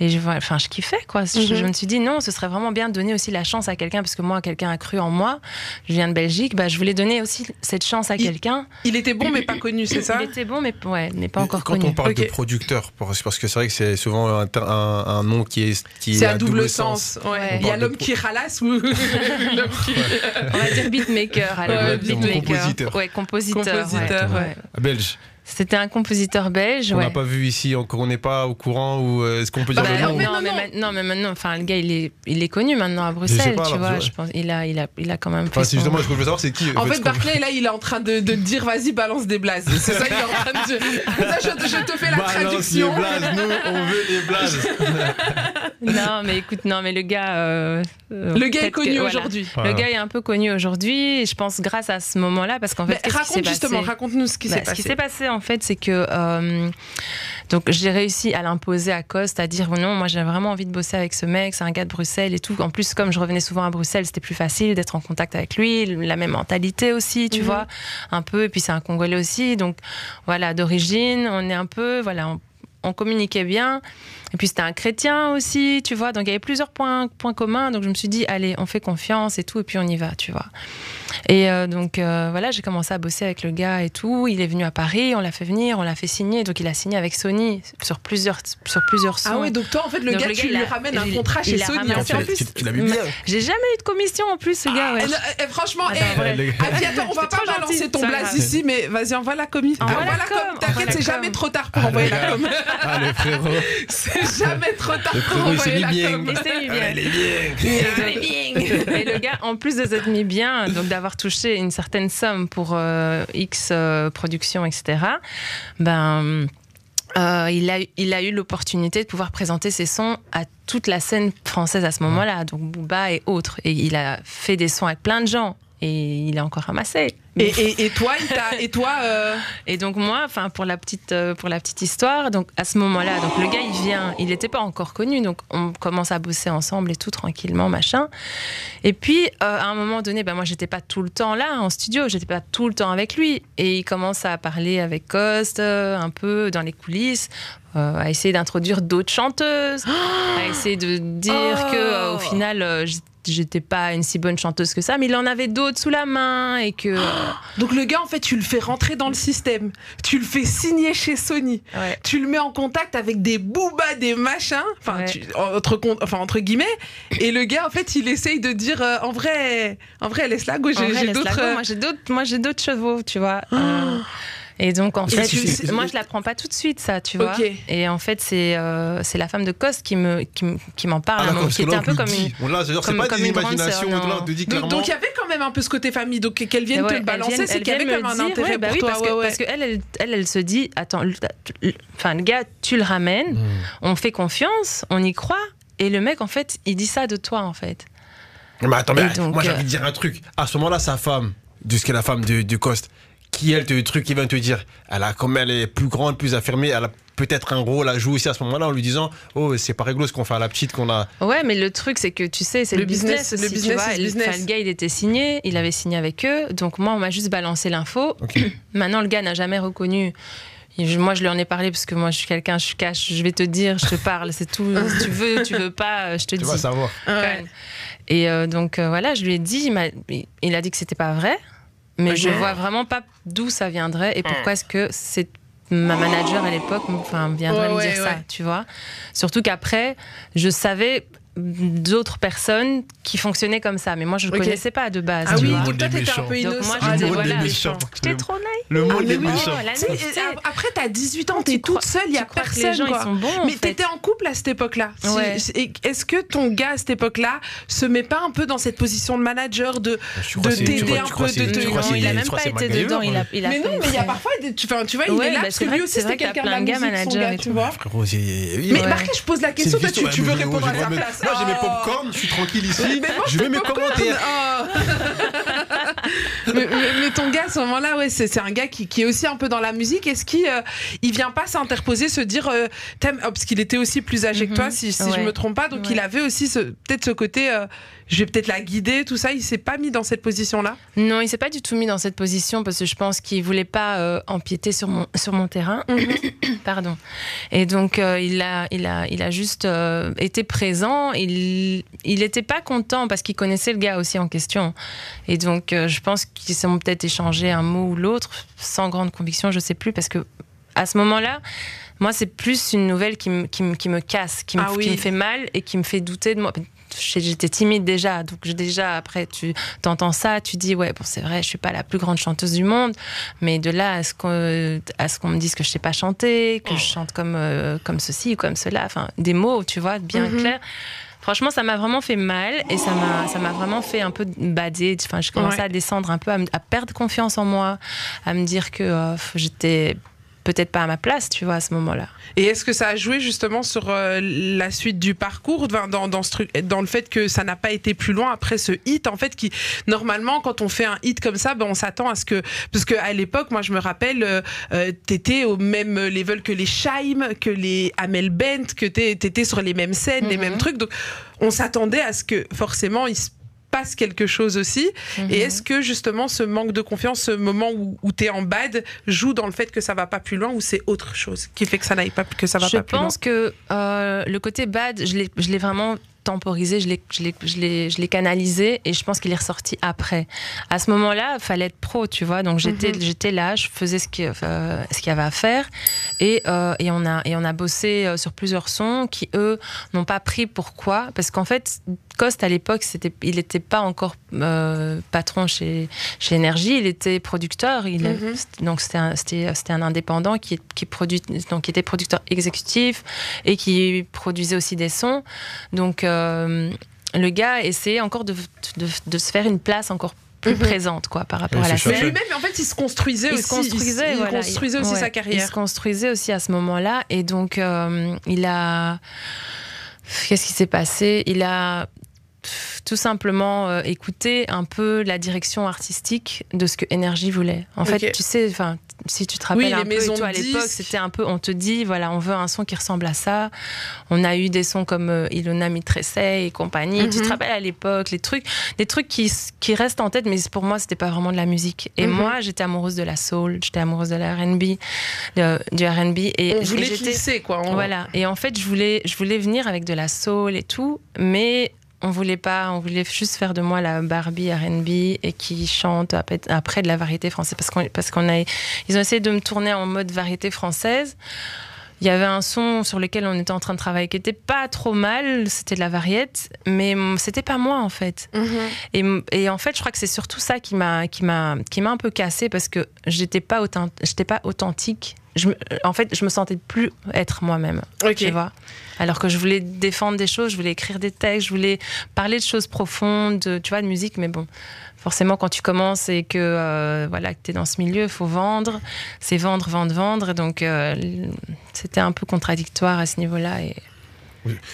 et je vois- enfin je kiffais quoi. Je, Mhm. je me suis dit non, ce serait vraiment bien de donner aussi la chance à quelqu'un parce que moi, quelqu'un a cru en moi. Je viens de Belgique, bah je voulais donner aussi cette chance à Il- quelqu'un. il était bon mais pas connu, c'est ça Il était bon, mais ouais, mais pas encore Quand connu. on parle de producteur, parce parce que c'est vrai que c'est souvent un, un- un nom qui est, qui C'est est à double sens. Ouais. Il y a l'homme qui ralasse ou l'homme qui. On va dire beatmaker alors. Ouais, beatmaker. compositeur. Ouais, compositeur. Compositeur, ouais. ouais. Belge. C'était un compositeur belge. On ouais. n'a pas vu ici, encore on n'est pas au courant ou euh, est-ce qu'on peut Bah, dire Bah, le non, nom mais non, mais non. maintenant, mais maintenant, enfin, le gars, il est, il est connu maintenant à Bruxelles, pas, tu vois. je- Je pense, il a, il a, il a quand même. Enfin, fait c'est son- justement je veux savoir, c'est qui En fait, Barclay, là, il est en train de, de dire vas-y, balance des blazes. C'est ça, il est en train de dire. Ça, je, je te fais la Balance traduction. les blazes, nous on veut les blazes. Non, mais écoute, non, mais le gars. euh, euh, Le gars est connu voilà. aujourd'hui. Voilà. Le gars est un peu connu aujourd'hui, je pense grâce à ce moment-là, parce qu'en fait, raconte justement, raconte-nous ce qui Bah, s'est Ce qui passé. s'est passé en fait, c'est que euh, donc j'ai réussi à l'imposer à Coste, à dire non, moi j'ai vraiment envie de bosser avec ce mec, c'est un gars de Bruxelles et tout. En plus, comme je revenais souvent à Bruxelles, c'était plus facile d'être en contact avec lui, la même mentalité aussi, tu Mhm. vois, un peu. Et puis c'est un Congolais aussi, donc voilà, d'origine, on est un peu, voilà, on, on communiquait bien. Et puis c'était un chrétien aussi, tu vois. Donc il y avait plusieurs points, points communs. Donc je me suis dit, allez, on fait confiance et tout, et puis on y va, tu vois. Et euh, donc euh, voilà, j'ai commencé à bosser avec le gars et tout. Il est venu à Paris, on l'a fait venir, on l'a fait signer. Donc il a signé avec Sony sur plusieurs, sur plusieurs sons. Ah ouais, donc toi, en fait, le Donc gars, le gars, tu il lui a- ramènes un contrat il chez a Sony. En fait, plus, Tu, tu l'as mis bien. J'ai jamais eu de commission en plus, ce gars. ouais. Eh, eh, franchement, Attends, eh, ouais. les- Ah, puis attends, on va pas balancer gentil, ton blaze ici, mais vas-y, envoie la commis. Envoie la com, T'inquiète, c'est jamais trop tard pour envoyer la com. Ah, le frérot. C'est jamais trop tard Le pour frérot, il s'est envoyer mis la bien. com. Il s'est mis bien. Elle est bien. Et le gars, en plus de s'être mis bien, donc d'avoir touché une certaine somme pour euh, X euh, production, etc., ben, euh, il, a, il a eu l'opportunité de pouvoir présenter ses sons à toute la scène française à ce moment-là, donc Booba et autres. Et il a fait des sons avec plein de gens. Et il a encore ramassé. Et, toi, et toi euh, Et donc moi, enfin pour la petite euh, pour la petite histoire, donc à ce moment-là, donc le gars il vient, il n'était pas encore connu, donc on commence à bosser ensemble et tout tranquillement machin. Et puis euh, à un moment donné, ben moi j'étais pas tout le temps là en studio, j'étais pas tout le temps avec lui, et il commence à parler avec Coste un peu dans les coulisses. Euh, à essayer d'introduire d'autres chanteuses, à essayer de dire Oh. que euh, au final euh, j'étais pas une si bonne chanteuse que ça, mais il en avait d'autres sous la main et que euh, Donc le gars, en fait, tu le fais rentrer dans le système. Tu le fais signer chez Sony. ouais. Tu le mets en contact avec des boobas, des machins, enfin, Ouais. entre, enfin, entre guillemets. Et le gars, en fait, il essaye de dire, euh, en vrai, en vrai, gauche. En J'ai d'autres. euh, Moi, j'ai d'autres, moi, j'ai d'autres chevaux, tu vois. Et donc, en Et fait, tu moi, je la prends pas tout de suite, ça, tu vois. Et en fait, c'est euh, c'est la femme de Coste qui me qui, me- qui m'en parle, Ah, un d'accord, moment, parce qui était un peu comme une. dit. Bon, là, c'est-à-dire, c'est comme- pas comme des une grande imaginations. sœur, Là, non. on te dit Donc clairement. donc il y avait quand même un peu ce côté famille. Donc qu'elle vienne Ouais, te le balancer, c'est elle qu'il y avait vient quand même me un dire, intérêt ouais, bah pour oui, toi. parce ouais, que, ouais. parce que elle, elle, elle, elle se dit, attends, le- le- enfin, le gars, tu le ramènes, Hmm. on fait confiance, on y croit, et le mec, en fait, il dit ça de toi, en fait. Mais attends, mais donc, moi j'ai euh, envie de dire un truc. À ce moment-là, sa femme, de ce qu'est la femme de, de Coste, qui elle, te, le truc qui vient te dire, elle a comme elle est plus grande, plus affirmée, elle a peut-être un rôle à jouer aussi à ce moment-là en lui disant, oh c'est pas réglo ce qu'on fait à la petite qu'on a. Ouais, mais le truc, c'est que tu sais, c'est Le le, business, business- le business tu vois. business. enfin, le gars, il était signé, il avait signé avec eux, donc moi, on m'a juste balancé l'info. Ok. Maintenant, le gars n'a jamais reconnu. Et moi, je lui en ai parlé parce que moi, je suis quelqu'un, je cache, je vais te dire, je te parle, c'est tout. si tu veux, tu veux pas, euh, je te Tu dis. vas savoir. Ouais. Et euh, donc euh, voilà, je lui ai dit, il, m'a- il a dit que c'était pas vrai, mais Ok. je vois vraiment pas d'où ça viendrait et pourquoi est-ce que c'est ma manager à l'époque enfin viendrait Ouais, me ouais, dire ça, ouais. tu vois. Surtout qu'après, je savais d'autres personnes qui fonctionnaient comme ça, mais moi je ne Ok. connaissais pas de base. Ah oui, toi t'étais un peu Donc innocent. moi, Ah, je le monde voilà, est méchant. J'étais Le- trop naïve. Le monde mais est oui. méchant. Oh, la Tu sais, naïveté. et après, t'as 18 ans, Tu t'es toute seule, il y a crois que personne. les gens, quoi. ils sont bons, en Mais t'étais en couple à cette époque-là. Ouais. Est-ce que ton gars à cette époque-là se met pas un peu dans cette position de manager de tu t'aider un peu, de te- il a même pas été dedans, a Mais non, mais il y a parfois, des- tu, vois, il est là bah, parce c'est que lui aussi c'était quelqu'un de plein la de gars musique, son managers gars, et tu vois. Oui, Mais. Marquez, je pose la question, tu, veux répondre à sa place. Moi j'ai mes popcorn, je suis tranquille ici. Mais Je mets mes commentaires. Oh. mais, mais- mais ton gars, à ce moment-là, ouais, c'est c'est un gars qui, qui est aussi un peu dans la musique. Est-ce qu'il euh, il vient pas s'interposer, se dire, euh, t'aimes- oh, parce qu'il était aussi plus âgé que toi, Mhm. si, si Ouais. je me trompe pas, donc Ouais. il avait aussi ce- peut-être ce côté, euh, je vais peut-être la guider, tout ça. Il s'est pas mis dans cette position-là? Non, il s'est pas du tout mis dans cette position parce que je pense qu'il voulait pas euh, empiéter sur mon sur mon terrain. Pardon. Et donc euh, il a il a il a juste euh, été présent. Il il était pas content parce qu'il connaissait le gars aussi en question. Et donc je pense qu'ils se sont peut-être échangé un mot ou l'autre sans grande conviction. Je sais plus parce que à ce moment-là. Moi, c'est plus une nouvelle qui me, qui me, qui me casse, qui me, Ah oui. qui me fait mal et qui me fait douter de moi. J'étais timide déjà, donc déjà après tu t'entends ça, tu dis ouais bon c'est vrai, je suis pas la plus grande chanteuse du monde, mais de là à ce qu'on à ce qu'on me dise que je sais pas chanter, que je chante comme euh, comme ceci ou comme cela, enfin des mots tu vois bien Mhm. clairs. Franchement, ça m'a vraiment fait mal et ça m'a ça m'a vraiment fait un peu bader. Enfin, je commençais Ouais. à descendre un peu, à, me- à perdre confiance en moi, à me dire que euh, j'étais peut-être pas à ma place, tu vois, à ce moment-là. Et est-ce que ça a joué justement sur euh, la suite du parcours, dans, dans, dans ce truc, dans le fait que ça n'a pas été plus loin après ce hit, en fait, qui normalement quand on fait un hit comme ça, ben, on s'attend à ce que, parce que à l'époque, moi je me rappelle, euh, euh, t'étais au même level que les Shaim, que les Amel Bent, que t'étais sur les mêmes scènes, les Mhm. mêmes trucs, donc on s'attendait à ce que forcément il se passe quelque chose aussi. Mhm. Et est-ce que justement ce manque de confiance, ce moment où, où tu es en bad, joue dans le fait que ça va pas plus loin ou c'est autre chose qui fait que ça n'aille pas que ça va je pas plus loin? pense que euh, le côté bad, je l'ai je vraiment temporisé, je l'ai, je je je canalisé et je pense qu'il est ressorti après. À ce moment-là, fallait être pro, tu vois. Donc j'étais, Mhm. j'étais là, je faisais ce qu'il, euh, ce qu'il y avait à faire et, euh, et on a et on a bossé sur plusieurs sons qui eux n'ont pas pris. Pourquoi? Parce qu'en fait, Cost à l'époque, c'était, il n'était pas encore euh, patron chez chez Énergie, il était producteur. Il est- Mhm. donc c'était un, c'était, c'était un indépendant qui, qui produit, donc qui était producteur exécutif et qui produisait aussi des sons. Donc euh, le gars essayait encore de, de, de se faire une place encore plus Mhm. présente quoi par rapport Et à la scène. lui-même, en fait, il se construisait Il aussi. se construisait, il, voilà. construisait aussi Ouais, sa Il carrière. se construisait aussi à ce moment-là. Et donc, euh, il a. Qu'est-ce qui s'est passé? Il a tout simplement euh, écouté un peu la direction artistique de ce que Énergie voulait. En fait, tu sais, enfin, si tu te Oui, rappelles les un peu, toi, à l'époque, c'était un peu, on te dit, voilà, on veut un son qui ressemble à ça. On a eu des sons comme euh, Ilona Mitressé et compagnie. Tu Mhm. te rappelles à l'époque, les trucs, des trucs qui, qui restent en tête, mais pour moi, c'était pas vraiment de la musique. Et Mhm. moi, j'étais amoureuse de la soul, j'étais amoureuse de la R&B, du R&B, et On voulait glisser, quoi. Voilà. Et en fait, je voulais, je voulais venir avec de la soul et tout, mais on voulait pas, on voulait juste faire de moi la Barbie R&B et qui chante après, de la variété française parce qu'on, parce qu'on a, ils ont essayé de me tourner en mode variété française. Il y avait un son sur lequel on était en train de travailler qui était pas trop mal, c'était de la variette, mais c'était pas moi en fait. Mhm. Et, en fait, je crois que c'est surtout ça qui m'a qui m'a qui m'a un peu cassé parce que j'étais pas j'étais pas authentique. Je me- en fait, je me sentais plus être moi-même. Tu vois. Alors que je voulais défendre des choses, je voulais écrire des textes, je voulais parler de choses profondes, de- tu vois, de musique. Mais bon, forcément, quand tu commences et que euh, voilà, que t'es dans ce milieu, il faut vendre. C'est vendre, vendre, vendre. Et donc, euh, c'était un peu contradictoire à ce niveau-là. Et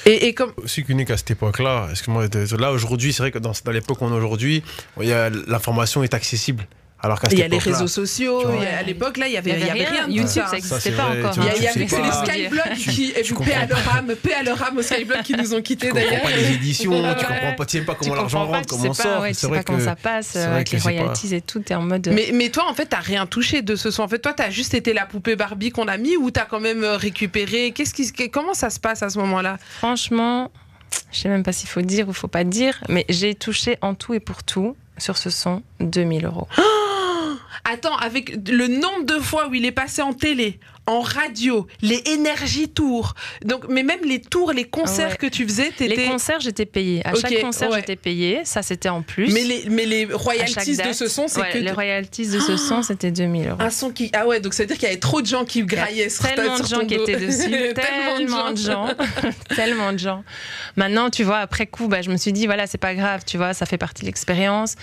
Et, et comme. aussi qu'unique à cette époque-là. Excuse-moi, de- là aujourd'hui, c'est vrai que dans, dans l'époque où on est aujourd'hui, il y a- l'information est accessible. Alors Il y a les réseaux sociaux. Vois. a- à l'époque, là, il y avait, il y avait rien. YouTube, ça. ça Ça, n'existait pas encore. Il y vois, a, il y a- tu sais c'est pas. les Skyblogs qui, et paix à leur âme, paix à leur âme aux Skyblogs qui nous ont quittés Tu comprends d'ailleurs. pas les éditions, tu comprends pas, tu sais pas comment l'argent rentre, comment pas, sort. tu sais pas comment ça passe euh, avec les royalties et tout. T'es en mode. Mais, mais toi, en fait, t'as rien touché de ce son. En fait, toi, t'as juste été la poupée Barbie qu'on a mis ou t'as quand même euh, récupéré? Qu'est-ce qui, se- comment ça se passe à ce moment-là? Franchement, je sais même pas s'il faut dire ou faut pas dire, mais j'ai touché en tout et pour tout sur ce son 2000 euros. Attends, avec le nombre de fois où il est passé en télé, en radio, les énergies tours, donc, mais même les tours, les concerts Ouais. que tu faisais, Les t'étais. concerts, j'étais payée. À chaque concert, ouais. j'étais payée. Ça, c'était en plus. Mais les, mais les À royalties de ce son, c'est ouais, que les royalties de ce son, c'était 2000 euros. un son qui. Ah ouais, donc ça veut dire qu'il y avait trop de gens qui graillaient sur tellement de gens qui étaient dessus, tellement de gens, tellement de gens. Maintenant, tu vois, après coup, bah, je me suis dit, voilà, c'est pas grave, tu vois, ça fait partie de l'expérience.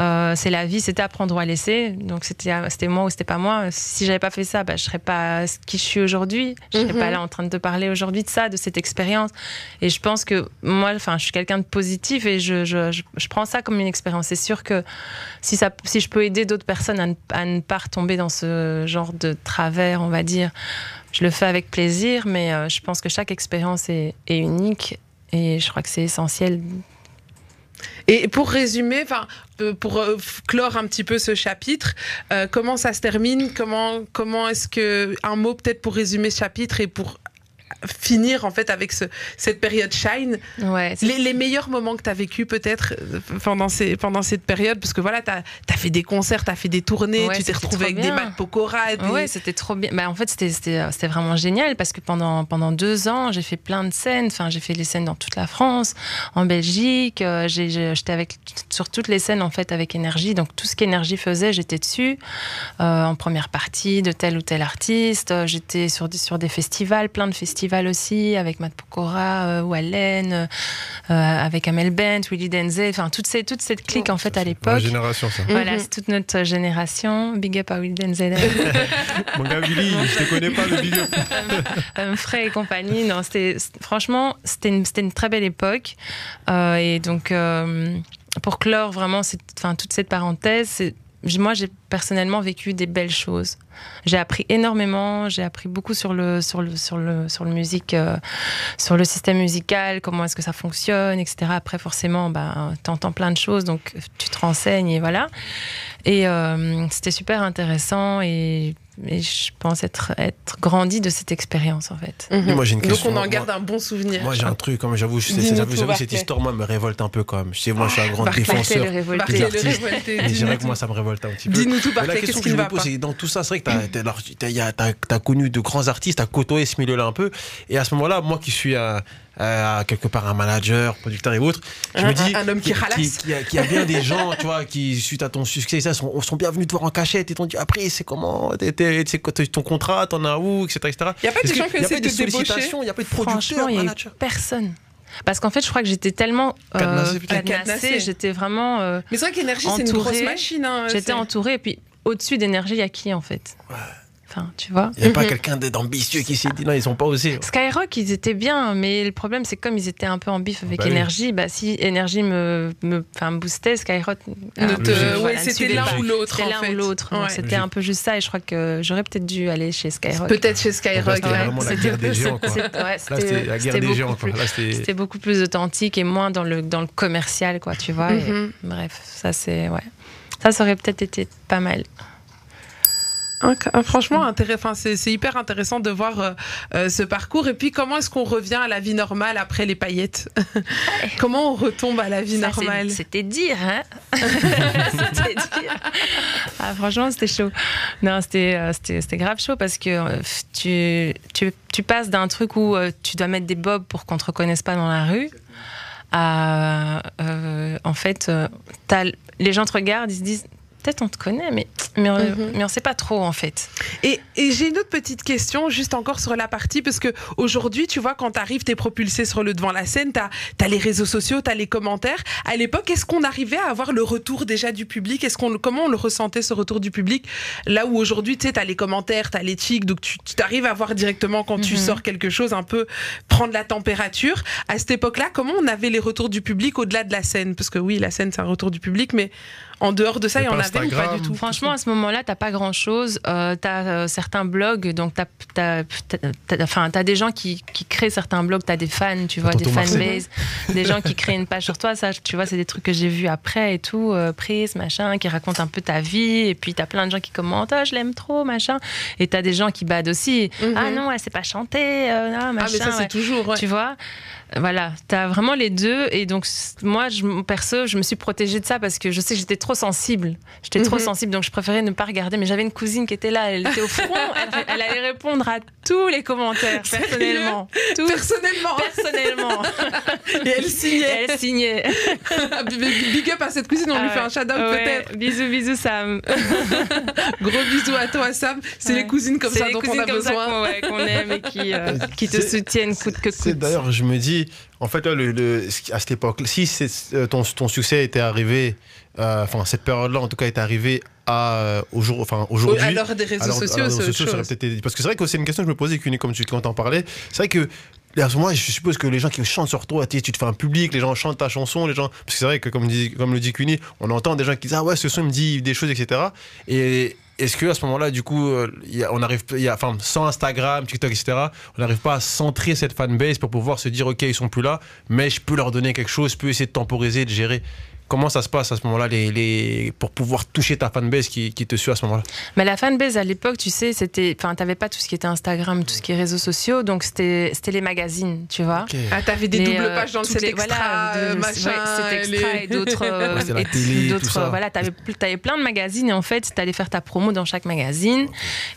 Euh, c'est la vie, c'était apprendre ou à laisser. Donc, c'était c'était moi ou c'était pas moi. Si j'avais pas fait ça, bah, je serais pas qui je suis aujourd'hui. Je serais Mhm. pas là en train de te parler aujourd'hui de ça, de cette expérience. Et je pense que moi, enfin, je suis quelqu'un de positif et je, je, je, je prends ça comme une expérience. C'est sûr que si, ça, si je peux aider d'autres personnes à ne, à ne pas retomber dans ce genre de travers, on va dire, je le fais avec plaisir, mais euh, je pense que chaque expérience est, est unique et je crois que c'est essentiel. Et pour résumer, enfin, euh, pour euh, clore un petit peu ce chapitre, euh, comment ça se termine? Comment, comment est-ce que un mot peut-être pour résumer ce chapitre et pour finir en fait avec ce, cette période shine Ouais, les, les meilleurs moments que tu as vécu peut-être euh, pendant, ces, pendant cette période parce que voilà tu as, fait des concerts tu as fait des tournées Ouais, tu t'es retrouvé avec des. Mac Pokora des- Ouais, c'était trop bien. Bah, en fait, c'était- c'était vraiment génial parce que pendant, pendant deux ans, j'ai fait plein de scènes. Enfin, j'ai fait les scènes dans toute la France, en Belgique. euh, J'étais avec sur toutes les scènes en fait avec Énergie. Donc tout ce qu'Énergie faisait, j'étais dessus euh, en première partie de tel ou tel artiste. Euh, J'étais sur sur des festivals, plein de festivals aussi avec Matt Pokora, euh, Wallen, euh, avec Amel Bent, Willy Denze. Enfin, toute, ces, toute cette clique en fait à Ma l'époque. génération, ça. Voilà, Mhm. c'est toute notre génération. Big up à Willy Denze. Mon gars, Billy, je te connais pas, le big up. Humphrey et compagnie. Non, c'était franchement, c'était une, c'était une très belle époque. Euh, et donc, euh, pour clore vraiment cette, enfin, toute cette parenthèse, c'est- moi, j'ai personnellement vécu des belles choses. J'ai appris énormément. J'ai appris beaucoup sur le sur le sur le sur le musique, euh, sur le système musical, comment est-ce que ça fonctionne, etc. Après, forcément, ben, t'entends plein de choses, donc tu te renseignes et voilà. Et euh, c'était super intéressant et, et je pense être, être grandi de cette expérience en fait. Mhm. Moi, Donc on en Moi- garde un bon souvenir. Moi, j'ai un truc, comme j'avoue, cette histoire, moi, me révolte un peu quand même. Je sais, moi, je suis un grand Barclay, défenseur le artistes. révolté, Mais je dis-nous dirais que tout. moi, ça me révolte un petit peu. Dis-nous tout, Mais la Barclay, question qu'est-ce que je me pose, c'est dans tout ça, c'est vrai que t'as- t'as alors, t'as- y a- t'as- t'as connu de grands artistes, t'as côtoyé ce milieu-là un peu. Et à ce moment-là, moi qui suis un- euh, quelque part un manager, producteur et autres, je Un- me dis un homme qui qu'il y a- a- bien des gens, tu vois, qui suite à ton succès, ça, sont, sont bien venus te voir en cachette et t'ont dit après, c'est comment, c'est quoi ton contrat, t'en as où, etc. etc. Y a pas des gens qui essaient de des te débaucher? sollicitations, il y a pas de il y a personne. Parce qu'en fait, je crois que j'étais tellement euh, Cadenassée, j'étais vraiment. euh, Mais c'est vrai qu'énergie, c'est une grosse machine. hein, j'étais entourée et puis au-dessus d'énergie, il y a qui en fait? Enfin, tu vois. Il n'y a pas Mhm. quelqu'un d'ambitieux qui s'est dit non, ils sont pas osés. Skyrock, ils étaient bien, mais le problème, c'est que comme ils étaient un peu en bif avec Bah oui. Énergie, bah, si Énergie me, me, enfin, me boostait, Skyrock. Euh, voilà, c'était l'un ou l'autre. C'était en l'un fait. ou l'autre. Donc Ouais. C'était un peu juste ça, et je crois que j'aurais peut-être dû aller chez Skyrock. Peut-être chez Skyrock. c'était ouais. vraiment la guerre des géants, quoi. C'était- la guerre des beaucoup géants. Plus- Là, c'était. C'était beaucoup plus authentique et moins dans le, dans le commercial, quoi, tu vois. Mhm. bref, ça, c'est. Ouais. Ça, ça aurait peut-être été pas mal. Euh, Franchement, c'est c'est hyper intéressant de voir euh, euh, ce parcours. Et puis, comment est-ce qu'on revient à la vie normale après les paillettes? Comment on retombe à la vie Ça, normale? C'était dire, hein? C'était dire. Ah, franchement, c'était chaud. Non, c'était euh, c'était c'était grave chaud parce que tu, tu, tu passes d'un truc où tu dois mettre des bobs pour qu'on te reconnaisse pas dans la rue à. euh, en fait, les gens te regardent, ils se disent. Peut-être on te connaît, mais, mais, on- Mhm. mais on sait pas trop en fait. Et, et j'ai une autre petite question, juste encore sur la partie, parce que aujourd'hui, tu vois, quand tu arrives, tu es propulsé sur le devant de la scène, tu as, les réseaux sociaux, tu as les commentaires. À l'époque, est-ce qu'on arrivait à avoir le retour déjà du public? Est-ce qu'on, Comment on le ressentait, ce retour du public? Là où aujourd'hui, tu sais, tu as les commentaires, tu as les tics, donc tu arrives à voir directement quand tu Mhm. sors quelque chose, un peu prendre la température. À cette époque-là, comment on avait les retours du public au-delà de la scène? Parce que oui, la scène, c'est un retour du public, mais en dehors de ça, il Et y en avait ou pas du tout? Franchement, à ce moment-là, t'as pas grand-chose. Euh, t'as euh, certains blogs, donc t'as, enfin, t'as des gens qui, qui créent certains blogs, t'as des fans, tu vois, des Tonton fanbases, des gens qui créent une page sur toi. Ça, tu vois, c'est des trucs que j'ai vus après et tout, euh, prise, machin, qui racontent un peu ta vie. Et puis t'as plein de gens qui commentent, Ah, je l'aime trop, machin. Et t'as des gens qui badent aussi. Mhm. Ah non, elle sait pas chanter, euh, ah, Ah, machin. mais ça, c'est toujours. ouais. Tu vois? Voilà, t'as vraiment les deux. Et donc, moi, je, perso, je me suis protégée de ça parce que je sais que j'étais trop sensible. J'étais trop Mhm. sensible, donc je préférais ne pas regarder. Mais j'avais une cousine qui était là, elle était au front, elle, elle allait répondre à tous les commentaires, personnellement. Tous, Personnellement, personnellement. et elle signait. elle signait. Big up à cette cousine, on lui fait un shout-out Ah Ouais, peut-être. Bisous, bisous, Sam. Gros bisous à toi, Sam. C'est Ouais. les cousines comme ça les dont cousines on a besoin. qu'on aime et qui, euh, qui te soutiennent coûte que C'est coûte. d'ailleurs, je me dis, en fait, là, le, le- à cette époque, si euh, ton, ton succès était arrivé, euh, enfin, cette période-là, en tout cas, est arrivée à, euh, au jour, enfin, aujourd'hui. À l'heure des réseaux Alors, sociaux, c'est autre chose. Parce que c'est vrai que c'est une question que je me posais, Cuny, comme tu quand en parlais. C'est vrai que. Moment, je suppose que les gens qui chantent sur toi, tu tu te fais un public, les gens chantent ta chanson, les gens. Parce que c'est vrai que, comme, dit, comme le dit Cuny, on entend des gens qui disent Ah ouais, ce son me dit des choses, etc. Et est-ce que à ce moment-là, du coup, euh, y a- on arrive, y a, enfin, sans Instagram, TikTok, etc., on n'arrive pas à centrer cette fanbase pour pouvoir se dire Ok, ils sont plus là, mais je peux leur donner quelque chose, je peux essayer de temporiser, de gérer. Comment ça se passe à ce moment-là les, les, pour pouvoir toucher ta fanbase qui, qui te suit à ce moment-là? Mais la fanbase à l'époque, tu sais, c'était, enfin, t'avais pas tout ce qui était Instagram, tout ce qui est réseaux sociaux, donc c'était, c'était les magazines, tu vois. Ah, t'avais des Les, doubles euh, pages dans le les- extra, voilà, de- euh, ouais, machin. cet extra les- et d'autres euh, Ouais, et télé, d'autres, tout ça. voilà t'avais t'avais plein de magazines et en fait t'allais faire ta promo dans chaque magazine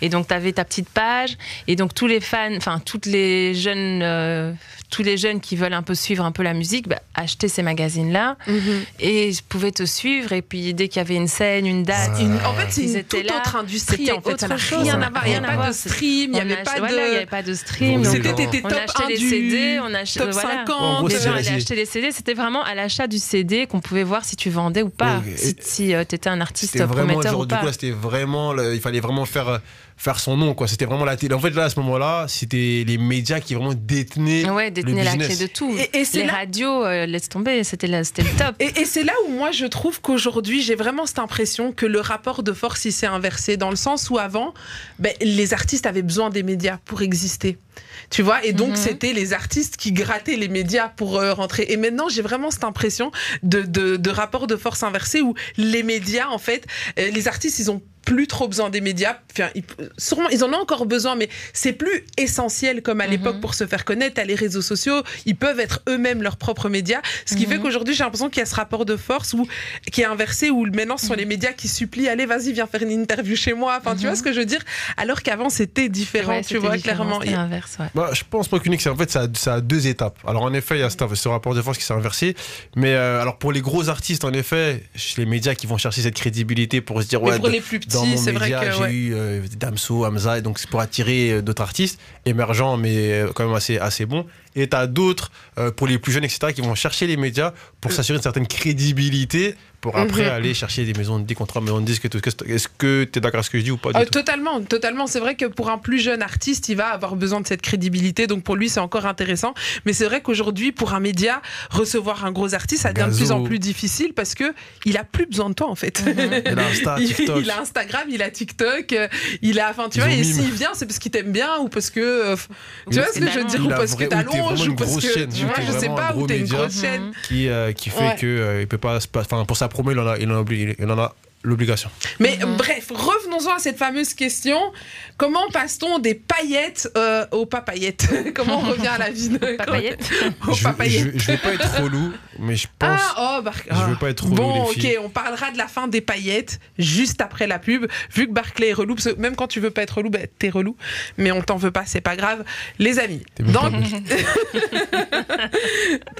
et donc t'avais ta petite page et donc tous les fans enfin toutes les jeunes euh, tous les jeunes qui veulent un peu suivre un peu la musique bah, achetaient ces magazines là Mhm. et ils pouvaient te suivre et puis dès qu'il y avait une scène une date Ouais. Une- En fait, c'est une toute là. autre industrie. En fait, autre chose, rien à voir. Il n'y avait pas de stream, il n'y on avait ach- pas voilà, il n'y avait de. pas de stream C'était C'était t'étais on top achetait 1 des du CD on achetait top voilà. 50. En gros, les gens allaient acheter des CD, c'était vraiment à l'achat du CD qu'on pouvait voir si tu vendais ou pas, si, si tu étais un artiste vraiment prometteur genre, ou du pas. coup c'était vraiment le- il fallait vraiment faire euh, faire son nom quoi c'était vraiment la télé en fait là à ce moment-là c'était les médias qui vraiment détenaient ouais, détenir la clé de tout. Et- et c'est les là- radios, euh, laisse tomber, c'était c'était le top. Et, et c'est là où moi je trouve qu'aujourd'hui j'ai vraiment cette impression que le rapport de force il s'est inversé dans le sens où avant ben, les artistes avaient besoin des médias pour exister. Tu vois, et donc Mhm. c'était les artistes qui grattaient les médias pour euh, rentrer. Et maintenant, j'ai vraiment cette impression de, de, de rapport de force inversé où les médias, en fait, euh, les artistes, ils ont plus trop besoin des médias. Enfin, ils, sûrement, ils en ont encore besoin, mais c'est plus essentiel comme à Mhm. l'époque pour se faire connaître. À les réseaux sociaux, ils peuvent être eux-mêmes leurs propres médias. Ce qui Mhm. fait qu'aujourd'hui, j'ai l'impression qu'il y a ce rapport de force où, qui est inversé, où maintenant, ce sont Mhm. les médias qui supplient, allez, vas-y, viens faire une interview chez moi. Enfin, tu Mhm. vois ce que je veux dire? Alors qu'avant, c'était différent, Ouais, tu vois, différent, clairement. C'était inverse, ouais. Bah, je pense pas qu'unique, c'est en fait ça a, ça a deux étapes. Alors en effet, il y a ce, ce rapport de force qui s'est inversé, mais euh, alors pour les gros artistes, en effet, les médias qui vont chercher cette crédibilité pour se dire Mais ouais, pour de- les plus dans mon média, j'ai ouais. eu euh, Damso, Hamza, et donc c'est pour attirer euh, d'autres artistes émergents, mais euh, quand même assez assez bons. Et t'as d'autres euh, pour les plus jeunes, etc., qui vont chercher les médias pour s'assurer une certaine crédibilité pour après aller chercher des maisons de disques, contrats maisons de disques. et tout. Est-ce que tu es d'accord avec ce que je dis ou pas du Euh, tout? totalement, totalement. C'est vrai que pour un plus jeune artiste, il va avoir besoin de cette crédibilité. Donc pour lui, c'est encore intéressant. Mais c'est vrai qu'aujourd'hui, pour un média, recevoir un gros artiste, ça devient de plus en plus difficile parce que il a plus besoin de toi en fait. Il a Insta, Il- TikTok. il a Instagram, il a TikTok, euh, il a, enfin tu Ils vois, et s'il vient, c'est parce qu'il t'aime bien ou parce que, euh, tu vois ce que je veux dire, ou parce que t'allonges ou parce que, tu vois, je sais pas, gros t'es une grosse chaîne. qui, fait que il peut pas, enfin pour sa promo, il en a, il en a, il en a l'obligation. Mais bref, revenons-en à cette fameuse question. Comment passe-t-on des paillettes euh, aux papayettes Comment on revient à la vie de... Papayettes. Aux Je, papayettes. je, je veux pas être relou, mais je pense. Ah, oh, Bar- Je veux ah. pas être relou, Bon, les ok, on parlera de la fin des paillettes juste après la pub. Vu que Barclay est relou, parce que même quand tu veux pas être relou, bah, t'es relou. Mais on t'en veut pas, c'est pas grave. Les amis, belge.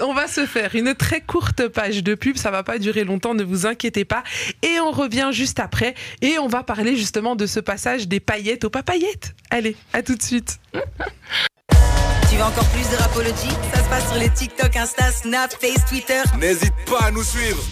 on va se faire une très courte page de pub. Ça va pas durer longtemps, ne vous inquiétez pas. Et on revient juste après. Et on va parler justement de ce passage des paillettes aux papayettes. Allez, à tout de suite. Tu veux encore plus de Rapology? Ça se passe sur les TikTok, Insta, Snap, Face, Twitter. N'hésite pas à nous suivre.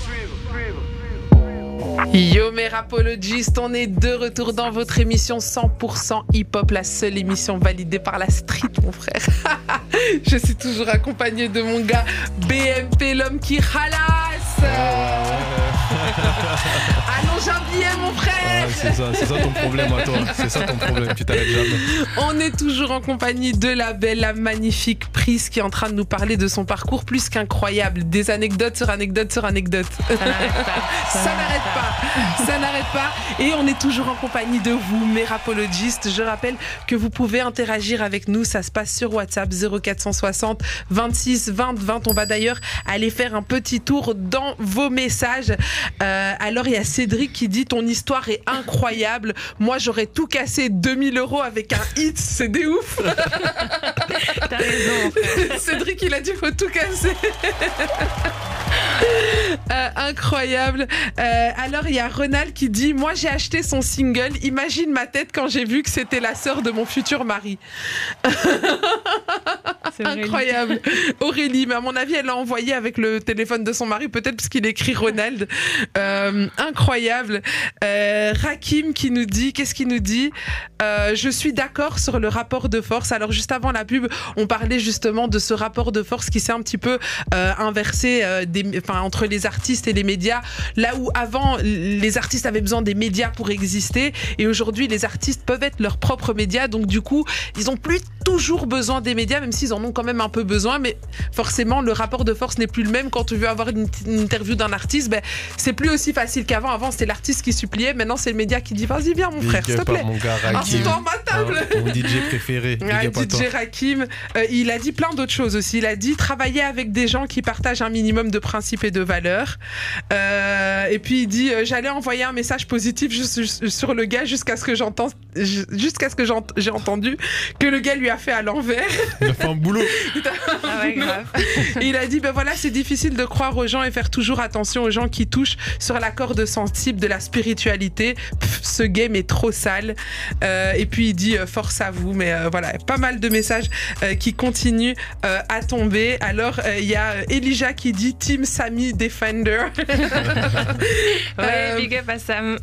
Yo mes rapologistes, on est de retour dans votre émission 100% hip-hop, la seule émission validée par la street mon frère. Je suis toujours accompagné de mon gars BMP, l'homme qui ralasse. Allons un billet mon frère. Ouais, c'est ça, ton problème à toi. C'est ça ton problème, tu t'arrêtes jamais. On est toujours en compagnie de la belle, la magnifique Prise qui est en train de nous parler de son parcours plus qu'incroyable. Des anecdotes sur anecdotes sur anecdotes. Ça n'arrête pas. Ça n'arrête pas, ça n'arrête pas. Et on est toujours en compagnie de vous, mes rapologistes. Je rappelle que vous pouvez interagir avec nous. Ça se passe sur WhatsApp 0460 26 20 20. On va d'ailleurs aller faire un petit tour dans vos messages. Euh, alors, il y a Cédric qui dit Ton histoire est incroyable. Moi, j'aurais tout cassé 2000 euros avec un hit. C'est des ouf. T'as raison. Cédric, il a dit Faut tout casser. Euh, incroyable. Euh, alors, il y a Ronald qui dit Moi, j'ai acheté son single. Imagine ma tête quand j'ai vu que c'était la sœur de mon futur mari. Incroyable. Aurélie, mais à mon avis, elle l'a envoyé avec le téléphone de son mari, peut-être parce qu'il écrit Ronald. Euh, incroyable. Euh, Rakim qui nous dit Qu'est-ce qu'il nous dit Euh, Je suis d'accord sur le rapport de force. Alors, juste avant la pub, on parlait justement de ce rapport de force qui s'est un petit peu inversé entre les artistes et les médias. Là où avant, les artistes avaient besoin des médias pour exister, et aujourd'hui, les artistes peuvent être leurs propres médias. Donc, du coup, ils ont plus toujours besoin des médias, même s'ils en ont quand même un peu besoin. Mais forcément, le rapport de force n'est plus le même. Quand tu veux avoir une, une interview d'un artiste, ben, c'est plus aussi facile qu'avant. Avant, c'était l'artiste qui suppliait. Maintenant, c'est le média qui dit Vas-y, viens, mon frère, s'il te plaît. mon gars Rakim. Assieds-toi à ma table. Hein, Mon DJ préféré. Ouais. DJ Rakim, euh, il a dit plein d'autres choses aussi. Il a dit travailler avec des gens qui partagent un minimum de principes et de valeurs. Euh, et puis il dit euh, j'allais envoyer un message positif sur le gars jusqu'à ce que j'entende jusqu'à ce que j'ai entendu que le gars lui a fait à l'envers. Il a fait un boulot. Ah ouais, grave. Et il a dit ben voilà c'est difficile de croire aux gens et faire toujours attention aux gens qui touchent sur la corde sensible de la spiritualité. ce game est trop sale. et puis il dit force à vous. Mais voilà, pas mal de messages qui continuent à tomber. Alors il y a Elijah qui dit Team Sammy Defender. ouais, big up à Sam.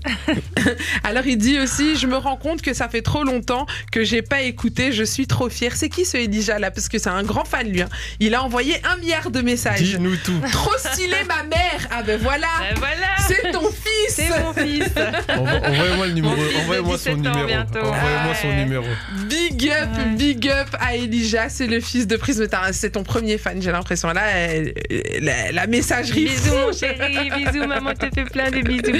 Alors il dit aussi, je me rends compte que ça fait trop longtemps que j'ai pas écouté, je suis trop fière. C'est qui ce Elijah là? Parce que c'est un grand fan lui. Hein. Il a envoyé un milliard de messages. Dis-nous tout. Trop stylé ma mère. Ah ben voilà. Voilà. C'est ton fils. C'est mon fils. Envoyez-moi le numéro. Envoyez-moi son numéro. Envoyez-moi son numéro. Big up, big up à Elijah. C'est le fils de Prisme. C'est ton premier fan, j'ai l'impression. Là, la, messagerie. Bisous mon chéri. Bisous maman te fait plein de bisous.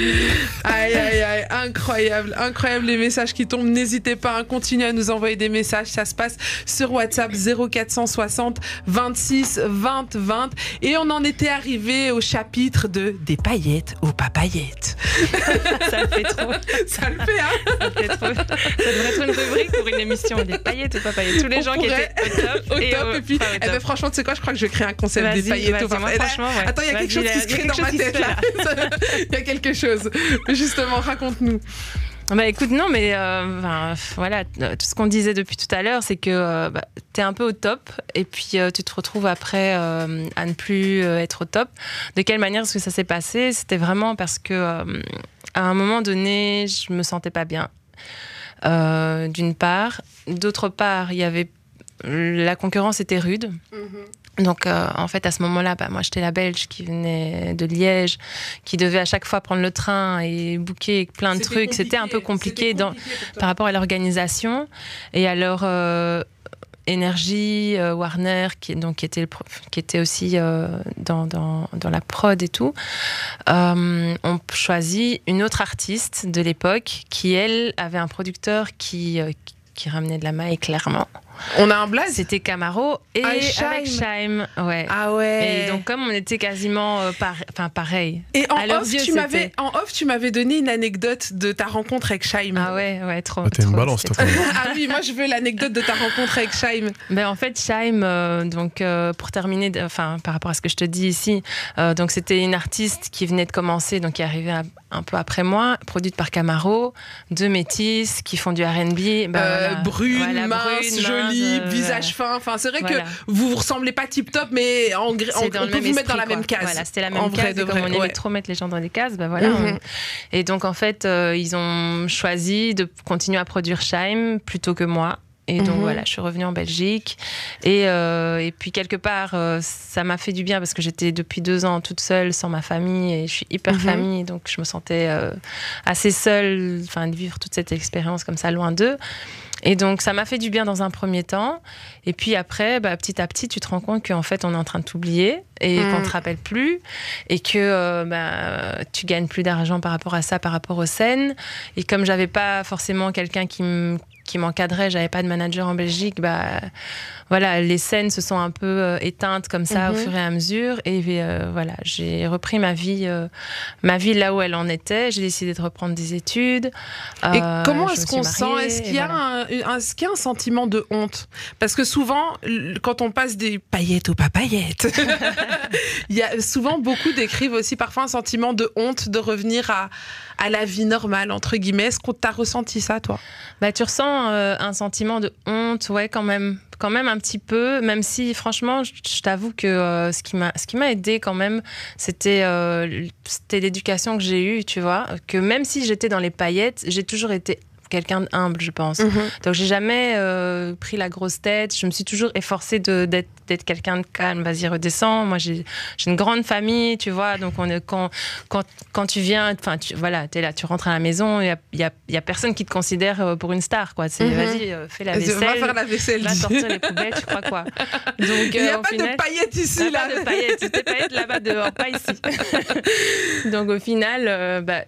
Aïe aïe aïe, incroyable, incroyable les messages qui tombent. N'hésitez pas à continuer à nous envoyer des messages. Ça se passe sur WhatsApp 0460 26 20 20. Et on en était arrivé au chapitre de des paillettes aux papayettes. Ça le fait trop. Ça le fait, hein Ça fait trop. Ça devrait être une rubrique pour une émission des paillettes aux papayettes. Tous les gens qui étaient au top. et top. et puis, eh ben, franchement, tu sais quoi, je crois que je crée un concept des paillettes aux papayettes. Attends, il y a quelque chose qui se crée dans ma tête là. Il y a quelque chose. Justement, raconte-nous. Bah écoute, non, mais euh, voilà, tout ce qu'on disait depuis tout à l'heure, c'est que euh, bah, tu es un peu au top et puis euh, tu te retrouves après à ne plus être au top. De quelle manière est-ce que ça s'est passé? C'était vraiment parce que à un moment donné, je me sentais pas bien. D'une part. D'autre part, il y avait la concurrence était rude. Mm-hmm. Donc, euh, en fait, à ce moment-là, bah, moi, j'étais la Belge qui venait de Liège, qui devait à chaque fois prendre le train et booker plein de trucs. C'était un peu compliqué, dans, par rapport à l'organisation et à leur euh, énergie, euh, Warner, qui, donc, qui, était, qui était aussi dans, dans, dans, la prod et tout. on choisit une autre artiste de l'époque qui, elle, avait un producteur qui, qui ramenait de la maille, clairement. On a un blaze C'était Camaro et ah, avec Scheim. Ouais. Ah ouais. Et donc comme on était quasiment euh, enfin pareil. Et en off, tu m'avais en off tu m'avais donné une anecdote de ta rencontre avec Scheim. Ah ouais ouais trop. Ah, T'es une balance toi. ah oui moi je veux l'anecdote de ta rencontre avec Scheim. Ben en fait Scheim euh, donc euh, pour terminer enfin par rapport à ce que je te dis ici donc c'était une artiste qui venait de commencer donc qui arrivait un peu après moi produite par Camaro deux métis qui font du R&B ben, brune mince jolie euh, visage fin. Enfin, c'est vrai que vous vous ressemblez pas tip top, mais en, on peut vous mettre dans la même case. Voilà, c'était la même case. comme on aimait trop mettre les gens dans des cases, ben voilà. Mhm. Et donc en fait, euh, ils ont choisi de continuer à produire Scheim plutôt que moi. Et donc mhm. voilà, je suis revenue en Belgique. Et, euh, et puis quelque part, ça m'a fait du bien parce que j'étais depuis deux ans toute seule, sans ma famille, et je suis hyper mhm. famille, donc je me sentais assez seule, enfin de vivre toute cette expérience comme ça loin d'eux. Et donc, ça m'a fait du bien dans un premier temps. Et puis après, bah, petit à petit, tu te rends compte qu'en fait, on est en train de t'oublier et qu'on qu'on mm. te rappelle plus et que euh, bah, tu gagnes plus d'argent par rapport à ça, par rapport aux scènes. Et comme j'avais pas forcément quelqu'un qui qui m'encadrait, j'avais pas de manager en Belgique, bah voilà, les scènes se sont un peu euh, éteintes comme ça au mhm. fur et à mesure. Et euh, voilà, j'ai repris ma vie, euh, ma vie là où elle en était. J'ai décidé de reprendre des études. Et comment est-ce qu'on sent? Est-ce qu'il y, a un, un sentiment de honte? Parce que souvent, quand on passe des paillettes aux pas paillettes, il y a souvent beaucoup décrivent aussi parfois un sentiment de honte de revenir à, à la vie normale entre guillemets. Est-ce qu'on t'a ressenti ça, toi? Bah, tu ressens un sentiment de honte, ouais, quand même quand même un petit peu, même si franchement, je, t'avoue que euh, ce qui m'a ce qui m'a aidé quand même, c'était euh, c'était l'éducation que j'ai eue, tu vois, que même si j'étais dans les paillettes, j'ai toujours été quelqu'un d'humble, je pense. Mhm. Donc j'ai jamais euh, pris la grosse tête. Je me suis toujours efforcée d'être quelqu'un de calme, vas-y, redescends. Moi, j'ai une grande famille, tu vois, donc on est, quand, quand, quand tu viens, enfin, voilà, tu es là, tu rentres à la maison, il n'y a, y a, personne qui te considère euh, pour une star, quoi. C'est, mhm. vas-y, euh, fais la vaisselle. Va faire la vaisselle. Va sortir les poubelles, tu crois quoi. Donc, il n'y a pas de paillettes ici, là. Pas de paillettes, paillettes là-bas dehors, pas ici. donc, au final, euh, bah,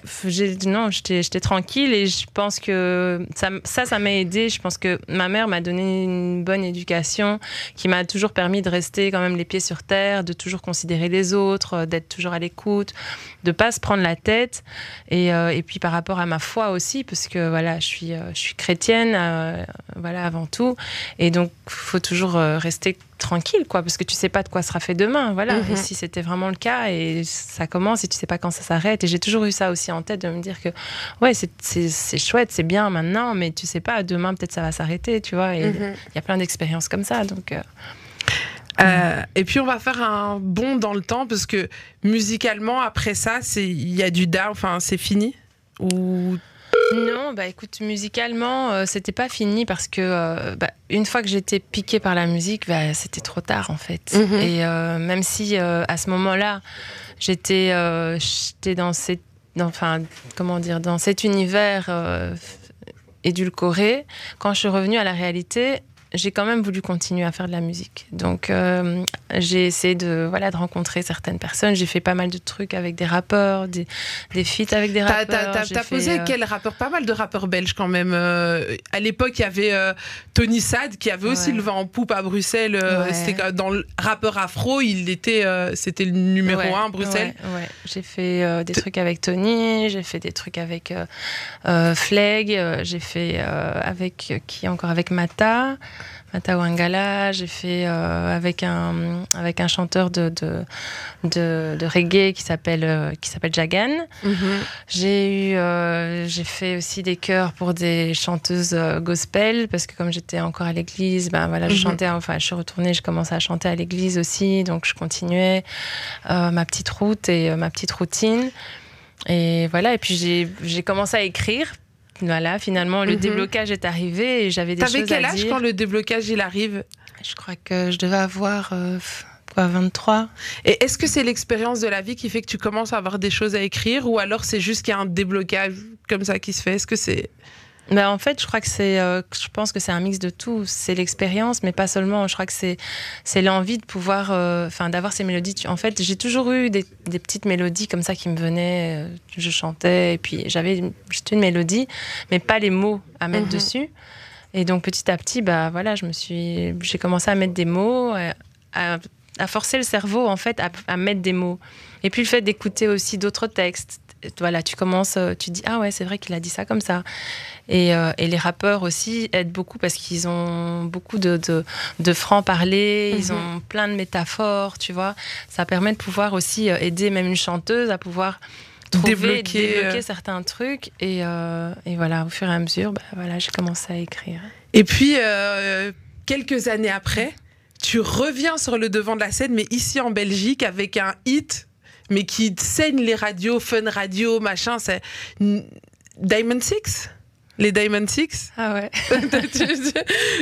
non, j'étais tranquille et je pense que ça, ça, m'a aidé. Je pense que ma mère m'a donné une bonne éducation qui m'a toujours permis de rester quand même les pieds sur terre, de toujours considérer les autres, euh, d'être toujours à l'écoute, de pas se prendre la tête. Et, euh, et, puis par rapport à ma foi aussi, parce que voilà, je suis, euh, je suis chrétienne, voilà avant tout, et donc faut toujours rester tranquille, quoi, parce que tu sais pas de quoi sera fait demain, voilà. Mhm. Et si c'était vraiment le cas, et ça commence, et tu sais pas quand ça s'arrête, et j'ai toujours eu ça aussi en tête de me dire que, ouais, c'est- chouette, c'est bien maintenant, mais tu sais pas, demain peut-être ça va s'arrêter, tu vois. Et il Mhm. y a plein d'expériences comme ça, donc. euh, Euh, et puis on va faire un bond dans le temps parce que musicalement après ça c'est il y a du down enfin c'est fini? Ou Non, bah écoute, musicalement, euh, c'était pas fini parce que euh, bah, une fois que j'étais piquée par la musique, bah, c'était trop tard en fait. Mhm. Et euh, même si à ce moment-là, j'étais dans cette, dans- enfin, comment dire, dans cet univers édulcoré, quand je suis revenue à la réalité. J'ai quand même voulu continuer à faire de la musique. Donc, euh, j'ai essayé de, voilà, de rencontrer certaines personnes. J'ai fait pas mal de trucs avec des rappeurs, des, des feats avec des rappeurs. t'as- posé euh, quel rappeur? Pas mal de rappeurs belges quand même Euh, à l'époque il y avait euh, Tony Sad qui avait aussi Ouais. le vent en poupe à Bruxelles euh, Ouais. c'était dans le rappeur afro il était c'était le numéro Ouais, un à Bruxelles. J'ai fait des trucs avec Tony, j'ai fait des trucs avec Fleg, j'ai fait avec qui encore? Avec Mata, Mata Wangala, j'ai fait euh, avec un avec un chanteur de de, de, de reggae qui s'appelle euh, qui s'appelle Jagan. Mhm. J'ai eu, euh, j'ai fait aussi des chœurs pour des chanteuses gospel parce que comme j'étais encore à l'église, ben voilà, je Mhm. chantais. Enfin, je suis retournée, je commençais à chanter à l'église aussi, donc je continuais ma petite route et ma petite routine. Et voilà, et puis j'ai, j'ai commencé à écrire. Voilà, finalement, le Mhm. déblocage est arrivé et j'avais des t'avais choses quel à âge quand le déblocage il arrive? Je crois que je devais avoir euh, quoi, 23. Et est-ce que c'est l'expérience de la vie qui fait que tu commences à avoir des choses à écrire ou alors c'est juste qu'il y a un déblocage comme ça qui se fait? Est-ce que c'est Mais en fait, je crois que c'est, euh, je pense que c'est un mix de tout. C'est l'expérience, mais pas seulement. Je crois que c'est, c'est l'envie de pouvoir, euh, enfin, d'avoir ces mélodies. En fait, j'ai toujours eu des, des petites mélodies comme ça qui me venaient. euh, Je chantais et puis j'avais juste une mélodie, mais pas les mots à mettre Mhm. dessus. Et donc petit à petit, bah voilà, je me suis, j'ai commencé à mettre des mots, à, à- à forcer le cerveau en fait à, à mettre des mots. Et puis le fait d'écouter aussi d'autres textes. Voilà, tu commences, euh, tu dis ah ouais, c'est vrai qu'il a dit ça comme ça. Et, euh, et les rappeurs aussi aident beaucoup parce qu'ils ont beaucoup de, de, de francs-parler, ils Mhm. ont plein de métaphores, tu vois. Ça permet de pouvoir aussi euh, aider même une chanteuse à pouvoir trouver, Débloquer, débloquer, certains trucs. Et, euh, et voilà, au fur et à mesure, bah, voilà, j'ai commencé à écrire. Et puis, euh, quelques années après, tu reviens sur le devant de la scène, mais ici en Belgique, avec un hit, mais qui saigne les radios, Fun Radio, machin, c'est Diamond Six? Les Diamond Six Ah ouais.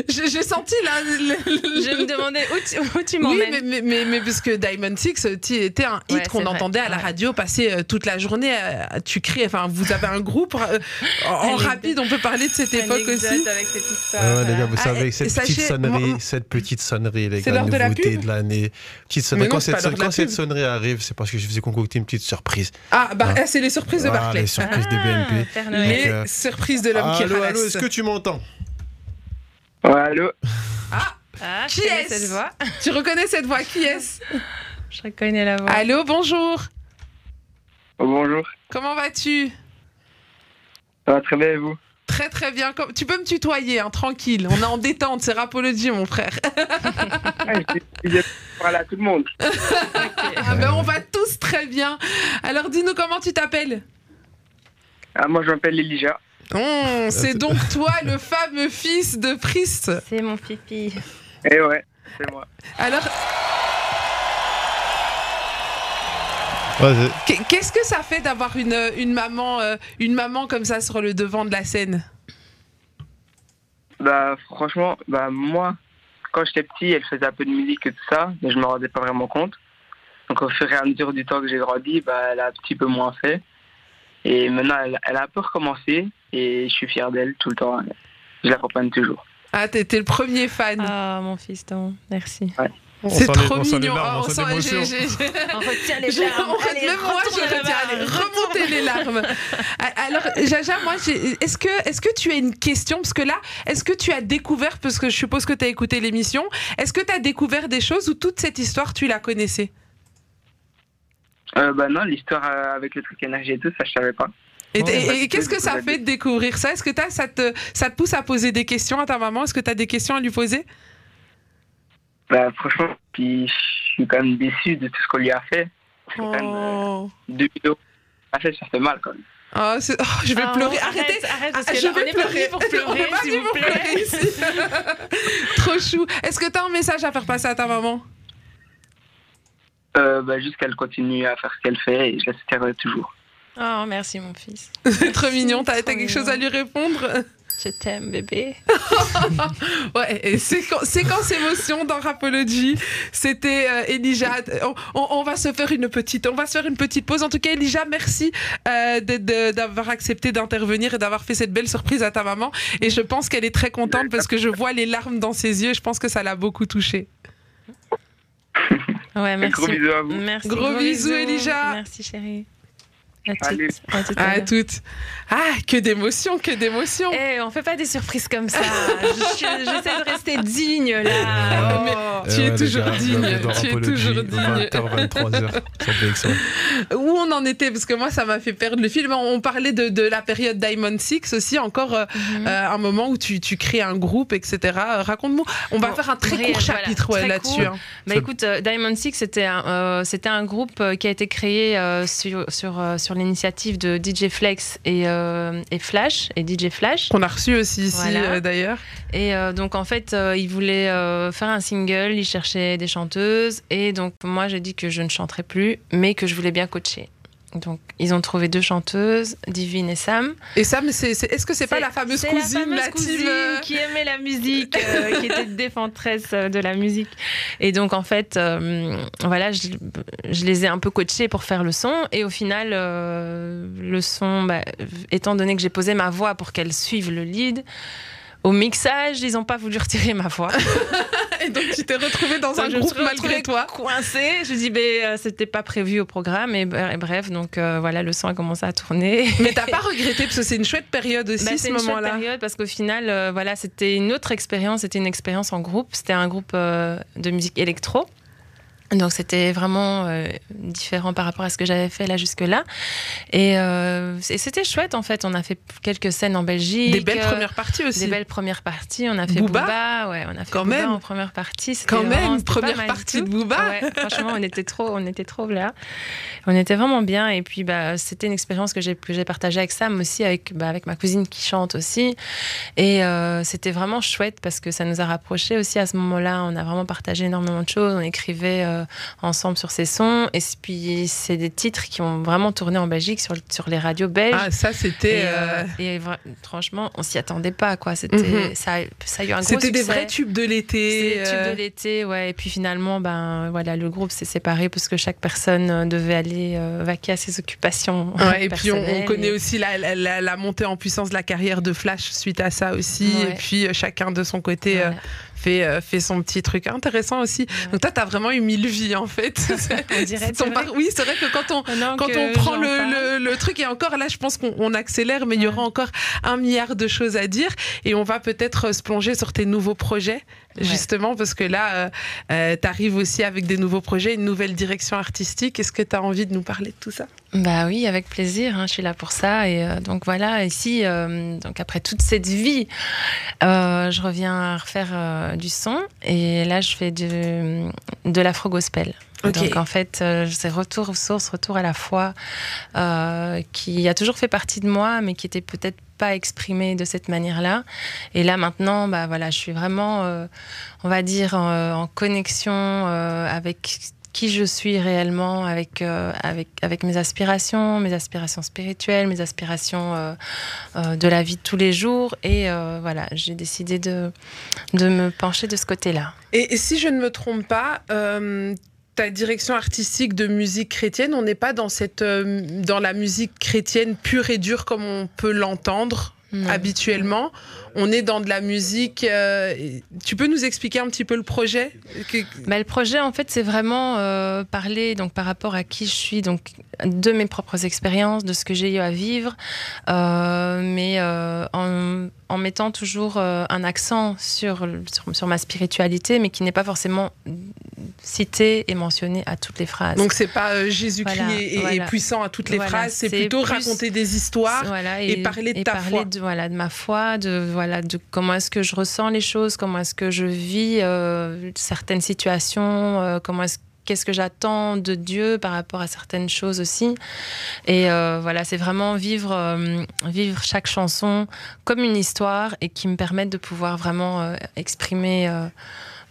J'ai senti là. le- le- Je me demandais où tu, où tu Oui, m'emmènes. mais, mais, mais, mais parce que Diamond Six euh, tu- était un hit Ouais, qu'on entendait à la Ouais. radio passer euh, toute la journée. euh, tu cries, enfin, vous avez un groupe euh, en rapide, on peut parler de cette époque aussi. avec cette histoire. Ah ouais, les gars, vous Ah, savez, et- cette sachez, petite sonnerie, moi- cette petite sonnerie, les gars, de la nouveauté de l'année. Petite Mais sonnerie. non, Quand, cette, la quand sonnerie arrive, c'est parce que je vous ai concocté une petite surprise. Ah, bah, Ah. ah, c'est les surprises de Barclay. les surprises de BNP. Père Noël. Les surprises de l'homme qui Allô, allô, est-ce que tu m'entends Ouais, allô Ah, Ah, Qui est-ce cette voix. tu reconnais cette voix Qui est-ce Je reconnais la voix. Allô, bonjour. Oh, Bonjour. Comment vas-tu Ça va très bien et vous Très très bien. Comme- Tu peux me tutoyer, hein, tranquille. On est en détente, c'est Rapology, mon frère. ah, Voilà, à tout le monde. Ah ben, on va tous très bien. Alors, dis-nous comment tu t'appelles? Ah, moi, je m'appelle Elijah. Hum, C'est donc toi, le fameux fils de Priest. C'est mon pipi. Et ouais, c'est moi. Alors, qu'est-ce que ça fait d'avoir une, une maman, euh, une maman comme ça sur le devant de la scène? Bah, franchement, bah, moi, quand j'étais petit, elle faisait un peu de musique et tout ça, mais je me rendais pas vraiment compte. Donc, au fur et à mesure du temps que j'ai grandi, bah, elle a un petit peu moins fait. Et maintenant, elle, elle a un peu recommencé et je suis fier d'elle tout le temps. Je l'accompagne toujours. Ah, t'es t'es le premier fan. Ah, mon fiston, merci. On C'est sent les- trop on sent les mignon. larmes, on on sent j'ai- On retient les larmes. on re- Allez, même moi, je retiens. là-bas. Allez, remontez les larmes. Ah, Alors, Jaja, moi, j'ai- est-ce que, est que tu as une question? Parce que là, est-ce que tu as découvert, parce que je suppose que tu as écouté l'émission, est-ce que tu as découvert des choses ou toute cette histoire, tu la connaissais? Euh, bah non, l'histoire euh, avec le truc énergie et tout, ça, je savais pas. Et, Oh. et- et Ouais, qu'est-ce que ça fait de découvrir ça? Est-ce que t'as- ça, te, ça te pousse à poser des questions à ta maman? Est-ce que tu as des questions à lui poser? Bah, franchement, puis je suis quand même déçu de tout ce qu'on lui a fait. C'est quand même euh, Oh. deux vidéos. Ah, ça, ça fait mal quand même. C'est- oh, je vais Ah, pleurer. arrête, Arrêtez. arrête, parce Ah, que je là, on vais pas pleurer. venu pour pleurer, On est pas vous pour pleurer ici. Trop chou. Est-ce que tu as un message à faire passer à ta maman? Euh, bah, juste qu'elle continue à faire ce qu'elle fait et je l'espère toujours. Oh, merci mon fils. C'est trop mignon. T'as quelque chose à lui répondre? Je t'aime, bébé. Ouais, et séquence, séquence émotion dans Rapology. C'était euh, Elijah. On, on- on va se faire une petite, on va se faire une petite pause. En tout cas, Elijah, merci euh, d'avoir accepté d'intervenir et d'avoir fait cette belle surprise à ta maman. Et je pense qu'elle est très contente parce que je vois les larmes dans ses yeux. Je pense que ça l'a beaucoup touchée. Ouais, merci. Gros bisous à vous. Merci. Gros bisous, Elijah. Merci, chérie. À. À tout à À l'heure. toutes. Ah, que d'émotions, que d'émotions. Eh, on fait pas des surprises comme ça. Je- J'essaie de rester digne là. Mais Oh. Tu es Eh ouais, toujours digne, tu es toujours digne. 20h, 23h, sur BX1. Où on en était Parce que moi, ça m'a fait perdre le film. On parlait de, de la période Diamond Six aussi, encore euh, Mhm. euh, un moment où tu, tu crées un groupe, etc. Raconte-moi. On va Bon, faire un très court voilà, chapitre ouais, là-dessus. hein. Bah écoute, euh, Diamond Six, c'était un, euh, groupe qui a été créé euh, sur, sur, euh, sur l'initiative de DJ Flex et, euh, et Flash, et DJ Flash. Qu'on a reçu aussi ici, Voilà. euh, d'ailleurs. Et euh, donc en fait, ils voulaient faire un single, ils cherchaient des chanteuses. Et donc moi, j'ai dit que je ne chanterais plus, mais que je voulais bien coacher. Donc ils ont trouvé deux chanteuses, Divine et Sam. Et mais c'est, est-ce que c'est pas la fameuse cousine, la, fameuse la team, cousine euh, qui aimait la musique, euh, qui était défentresse euh, de la musique. Et donc en fait, euh, voilà, je, je les ai un peu coachés pour faire le son. Et au final, euh, le son, bah, étant donné que j'ai posé ma voix pour qu'elle suive le lead. Au mixage, ils n'ont pas voulu retirer ma voix. Et donc tu t'es retrouvée dans un groupe malgré toi. Coincée. Je dis, ben, euh, c'était pas prévu au programme. Et, et bref, donc euh, voilà, le son a commencé à tourner. Mais t'as pas regretté parce que c'est une chouette période aussi Bah, ce c'est une chouette moment-là. période parce qu'au final, euh, voilà, c'était une autre expérience. C'était une expérience en groupe. C'était un groupe euh, de musique électro. Donc c'était vraiment euh, différent par rapport à ce que j'avais fait là jusque-là. Et, euh, et c'était chouette en fait. On a fait quelques scènes en Belgique. Des belles euh, premières parties aussi. Des belles premières parties. On a fait Booba Booba, ouais, on a fait Quand Booba même. en première partie. Quand vraiment- même, première partie de. Booba. Ouais, franchement, on était trop, on était trop là. On était vraiment bien. Et puis, bah, c'était une expérience que j'ai que j'ai partagée avec Sam aussi, avec bah, avec ma cousine qui chante aussi. Et euh, c'était vraiment chouette parce que ça nous a rapprochés aussi à ce moment-là. On a vraiment partagé énormément de choses. On écrivait ensemble sur ces sons. Et puis, c'est des titres qui ont vraiment tourné en Belgique sur sur les radios belges. Ah, ça c'était. Et, euh, euh, et franchement, on s'y attendait pas, quoi. C'était, Mhm. ça, ça a eu un gros C'était des vrais tubes de l'été. des tubes euh, de l'été, ouais. Et puis finalement, ben voilà, le groupe s'est séparé parce que chaque personne euh, devait aller euh, vaquer à ses occupations. Ouais, et puis on, connaît Et- aussi la, la- la- la montée en puissance de la carrière de Flash suite à ça aussi. Ouais. Et puis euh, chacun de son côté euh, Voilà. euh, fait son petit truc intéressant aussi. Ouais. Donc toi, t'as vraiment eu mille vies en fait. On dirait, par- Oui, c'est vrai que quand on, quand on prend le, le- le truc, et encore là, je pense qu'on on accélère, mais il y aura encore un milliard de choses à dire. Et on va peut-être euh, se plonger sur tes nouveaux projets, Ouais. justement, parce que là, tu arrives aussi avec des nouveaux projets, une nouvelle direction artistique. Est-ce que tu as envie de nous parler de tout ça? Bah oui, avec plaisir. hein, je suis là pour ça. Et euh, donc voilà, ici, euh, donc après toute cette vie, euh, je reviens à refaire euh, du son. Et là, je fais de, de l'afro gospel. Ok. Donc en fait, euh, c'est retour aux sources, retour à la foi, euh, qui a toujours fait partie de moi, mais qui était peut-être pas exprimé de cette manière-là. Et là maintenant, bah voilà, je suis vraiment, euh, on va dire, en connexion euh, avec qui je suis réellement, avec, euh, avec, avec mes aspirations, mes aspirations spirituelles, mes aspirations euh, euh, de la vie de tous les jours. Et voilà, j'ai décidé de, de me pencher de ce côté-là. Et, et si je ne me trompe pas, ta direction artistique de musique chrétienne, on n'est pas dans, cette, dans la musique chrétienne pure et dure comme on peut l'entendre habituellement. On est dans de la musique. euh, tu peux nous expliquer un petit peu le projet Bah, le projet, en fait, c'est vraiment euh, parler donc par rapport à qui je suis, donc de mes propres expériences, de ce que j'ai eu à vivre, euh, mais en, en mettant toujours un accent sur, sur sur ma spiritualité, mais qui n'est pas forcément cité et mentionné à toutes les phrases. Donc c'est pas Jésus-Christ Voilà, est, voilà. puissant à toutes les Voilà, phrases, c'est plutôt plus- raconter des histoires. Et parler de ta parler foi. De, voilà, de ma foi, de, voilà, comment est-ce que je ressens les choses, comment est-ce que je vis euh, certaines situations, euh, comment est-ce qu'est-ce que j'attends de Dieu par rapport à certaines choses aussi. Et euh, voilà, c'est vraiment vivre, vivre chaque chanson comme une histoire et qui me permettent de pouvoir vraiment exprimer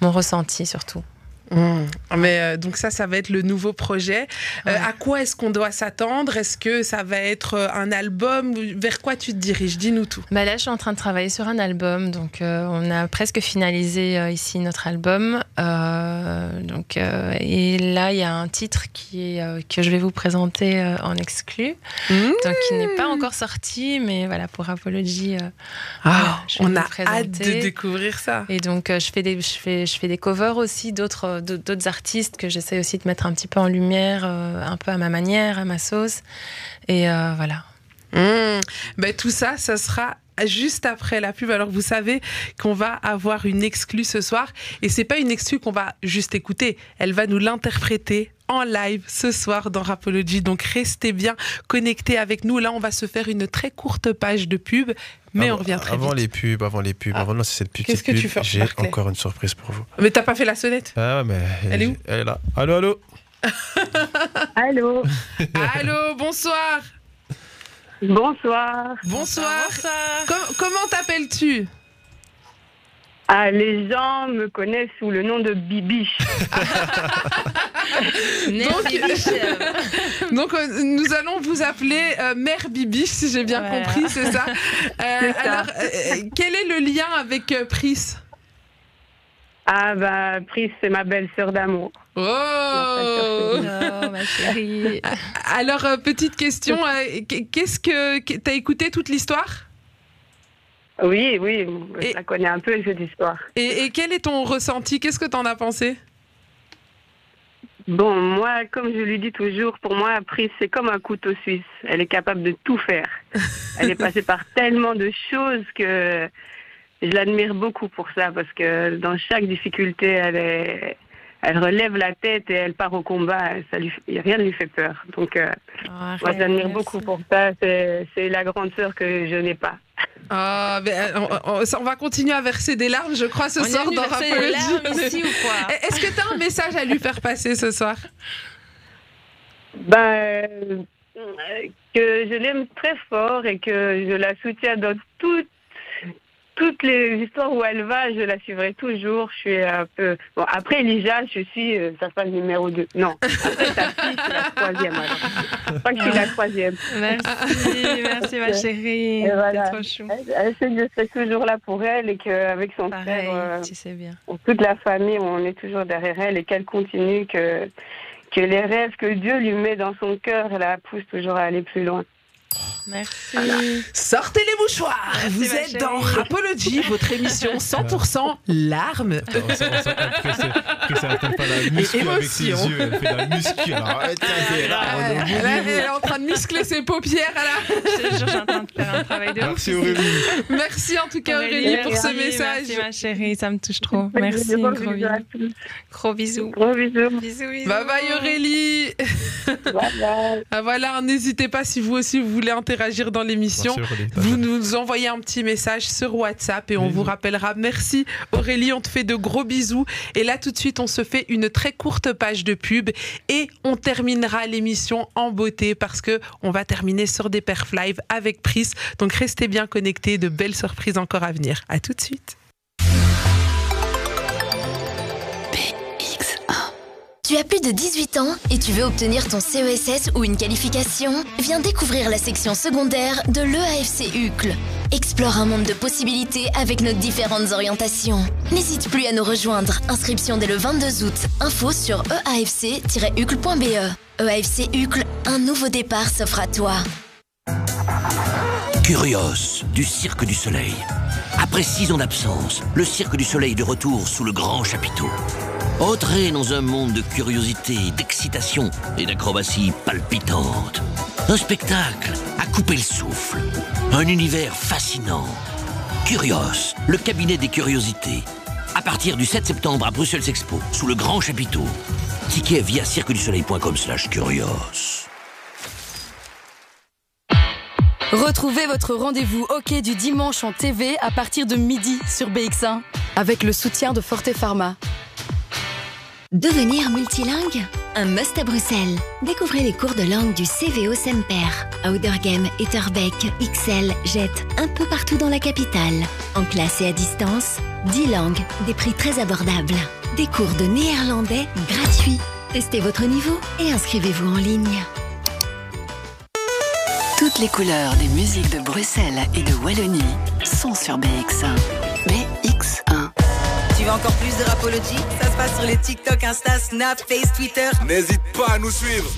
mon ressenti surtout. Mmh. Mais euh, donc ça, ça va être le nouveau projet. Euh, Ouais. à quoi est-ce qu'on doit s'attendre? Est-ce que ça va être euh, un album Vers quoi tu te diriges? Dis-nous tout. Bah là, je suis en train de travailler sur un album, donc euh, on a presque finalisé ici notre album. Donc, et là, il y a un titre qui est, que je vais vous présenter en exclu, Mmh. donc qui n'est pas encore sorti, mais voilà pour Apology. Voilà, vais on a hâte de découvrir ça. et donc, je, fais des, je, fais, je fais des covers aussi d'autres euh, d'autres artistes que j'essaie aussi de mettre un petit peu en lumière, euh, un peu à ma manière, à ma sauce. Et euh, voilà. Mmh. Ben, tout ça, ça sera juste après la pub. Alors vous savez qu'on va avoir une exclue ce soir et c'est pas une exclue qu'on va juste écouter, elle va nous l'interpréter en live ce soir dans Rapology. Donc restez bien connectés avec nous. Là, on va se faire une très courte page de pub, mais Avant- on revient très Avant vite. les pubs, avant les pubs, Ah. avant de lancer cette petite Qu'est-ce que pub, tu fais, j'ai encore une surprise pour vous. Mais t'as pas fait la sonnette? Ah ouais, mais Elle est où? Elle est là. Allô, allô? Allô, Allô, bonsoir. bonsoir. Bonsoir. Com- comment t'appelles-tu? Ah, les gens me connaissent sous le nom de Bibiche. Donc, Donc, euh, nous allons vous appeler euh, Mère Bibiche, si j'ai bien compris, c'est ça. Euh, ça. Alors, euh, quel est le lien avec euh, Pris? Ah, bah, Pris, c'est ma belle-sœur d'amour. Oh Oh, ma chérie. Alors, euh, petite question, euh, qu'est-ce que que- t'as écouté toute l'histoire? Oui, oui, Et- je la connais un peu, cette histoire. et, et quel est ton ressenti? Qu'est-ce que t'en as pensé? Bon, moi, comme je lui dis toujours, pour moi, Pris, c'est comme un couteau suisse. Elle est capable de tout faire. Elle est passée par tellement de choses que je l'admire beaucoup pour ça, parce que dans chaque difficulté, elle est... Elle relève la tête et elle part au combat. Ça lui, rien ne lui fait peur. Donc, euh, Oh, Moi, j'admire merci. beaucoup pour ça. C'est c'est la grande sœur que je n'ai pas. Ah, ben, euh, on, on- on va continuer à verser des larmes, je crois, ce On soir dans verser Rapology. les larmes ici ou quoi Est-ce que tu as un message à lui faire passer ce soir? Ben, euh, que je l'aime très fort et que je la soutiens dans toutes, toutes les histoires où elle va. Je la suivrai toujours. Je suis un peu. Bon, après Elijah, je suis euh, sa femme numéro 2. Non, après sa fille, c'est la troisième. Alors. Je crois que je suis la troisième. Merci, merci ma chérie. Voilà. C'est trop chou. Elle, elle sait que je serai toujours là pour elle et qu'avec son Pareil, frère. euh, tu sais bien. pour toute la famille, on est toujours derrière elle et qu'elle continue, que, que les rêves que Dieu lui met dans son cœur, la pousse toujours à aller plus loin. Merci. Sortez les mouchoirs Merci, Vous êtes chérie. dans Rapology, votre émission 100% larmes. On sent- on sent que Chris, c'est- Chris, elle fait pas la muscu avec ses émotion. yeux, elle fait la muscu. Alors, arrête, c'est là, on est Elle, en train de muscler ses paupières. là. Je te jure, je suis en train de faire un travail de ouf. Merci Aurélie. Merci en tout cas Aurélie pour ce message. Merci ma chérie, ça me touche trop. Merci, Gros gros bisous. Gros bisous. Gros bisous. Bisous, bisous. Bye bye Aurélie. Bye bye. Ah, voilà, n'hésitez pas si vous aussi vous voulez interagir dans l'émission. Vous nous envoyez un petit message sur WhatsApp et on Bisous. vous rappellera. Merci Aurélie, on te fait de gros bisous. Et là tout de suite, on se fait une très courte page de pub et on terminera l'émission en beauté parce que on va terminer sur des perfs live avec Pris. Donc restez bien connectés, de belles surprises encore à venir. À tout de suite. Tu as plus de 18 ans et tu veux obtenir ton CESS ou une qualification? Viens découvrir la section secondaire de l'EAFC UCLE. Explore un monde de possibilités avec nos différentes orientations. N'hésite plus à nous rejoindre. Inscription dès le 22 août. Info sur eafc-ucle.be. EAFC UCLE, un nouveau départ s'offre à toi. Curios, du Cirque du Soleil. Après six ans d'absence, le Cirque du Soleil de retour sous le grand chapiteau. Entrez dans un monde de curiosité, d'excitation et d'acrobatie palpitante. Un spectacle à couper le souffle. Un univers fascinant. Curios, le cabinet des curiosités. À partir du 7 septembre à Bruxelles Expo, sous le grand chapiteau. Ticket via cirquedusoleil.com slash curios. Retrouvez votre rendez-vous hockey du dimanche en TV à partir de midi sur BX1 avec le soutien de Forte Pharma. Devenir multilingue Un must à Bruxelles. Découvrez les cours de langue du CVO Semper. Outdoor Game, Etterbeek, XL, Jet, un peu partout dans la capitale. En classe et à distance, 10 langues, des prix très abordables. Des cours de néerlandais gratuits. Testez votre niveau et inscrivez-vous en ligne. Toutes les couleurs des musiques de Bruxelles et de Wallonie sont sur BX1. BX1. Veux encore plus de Rapology Ça se passe sur les TikTok, Insta, Snap, Face, Twitter. N'hésite pas à nous suivre.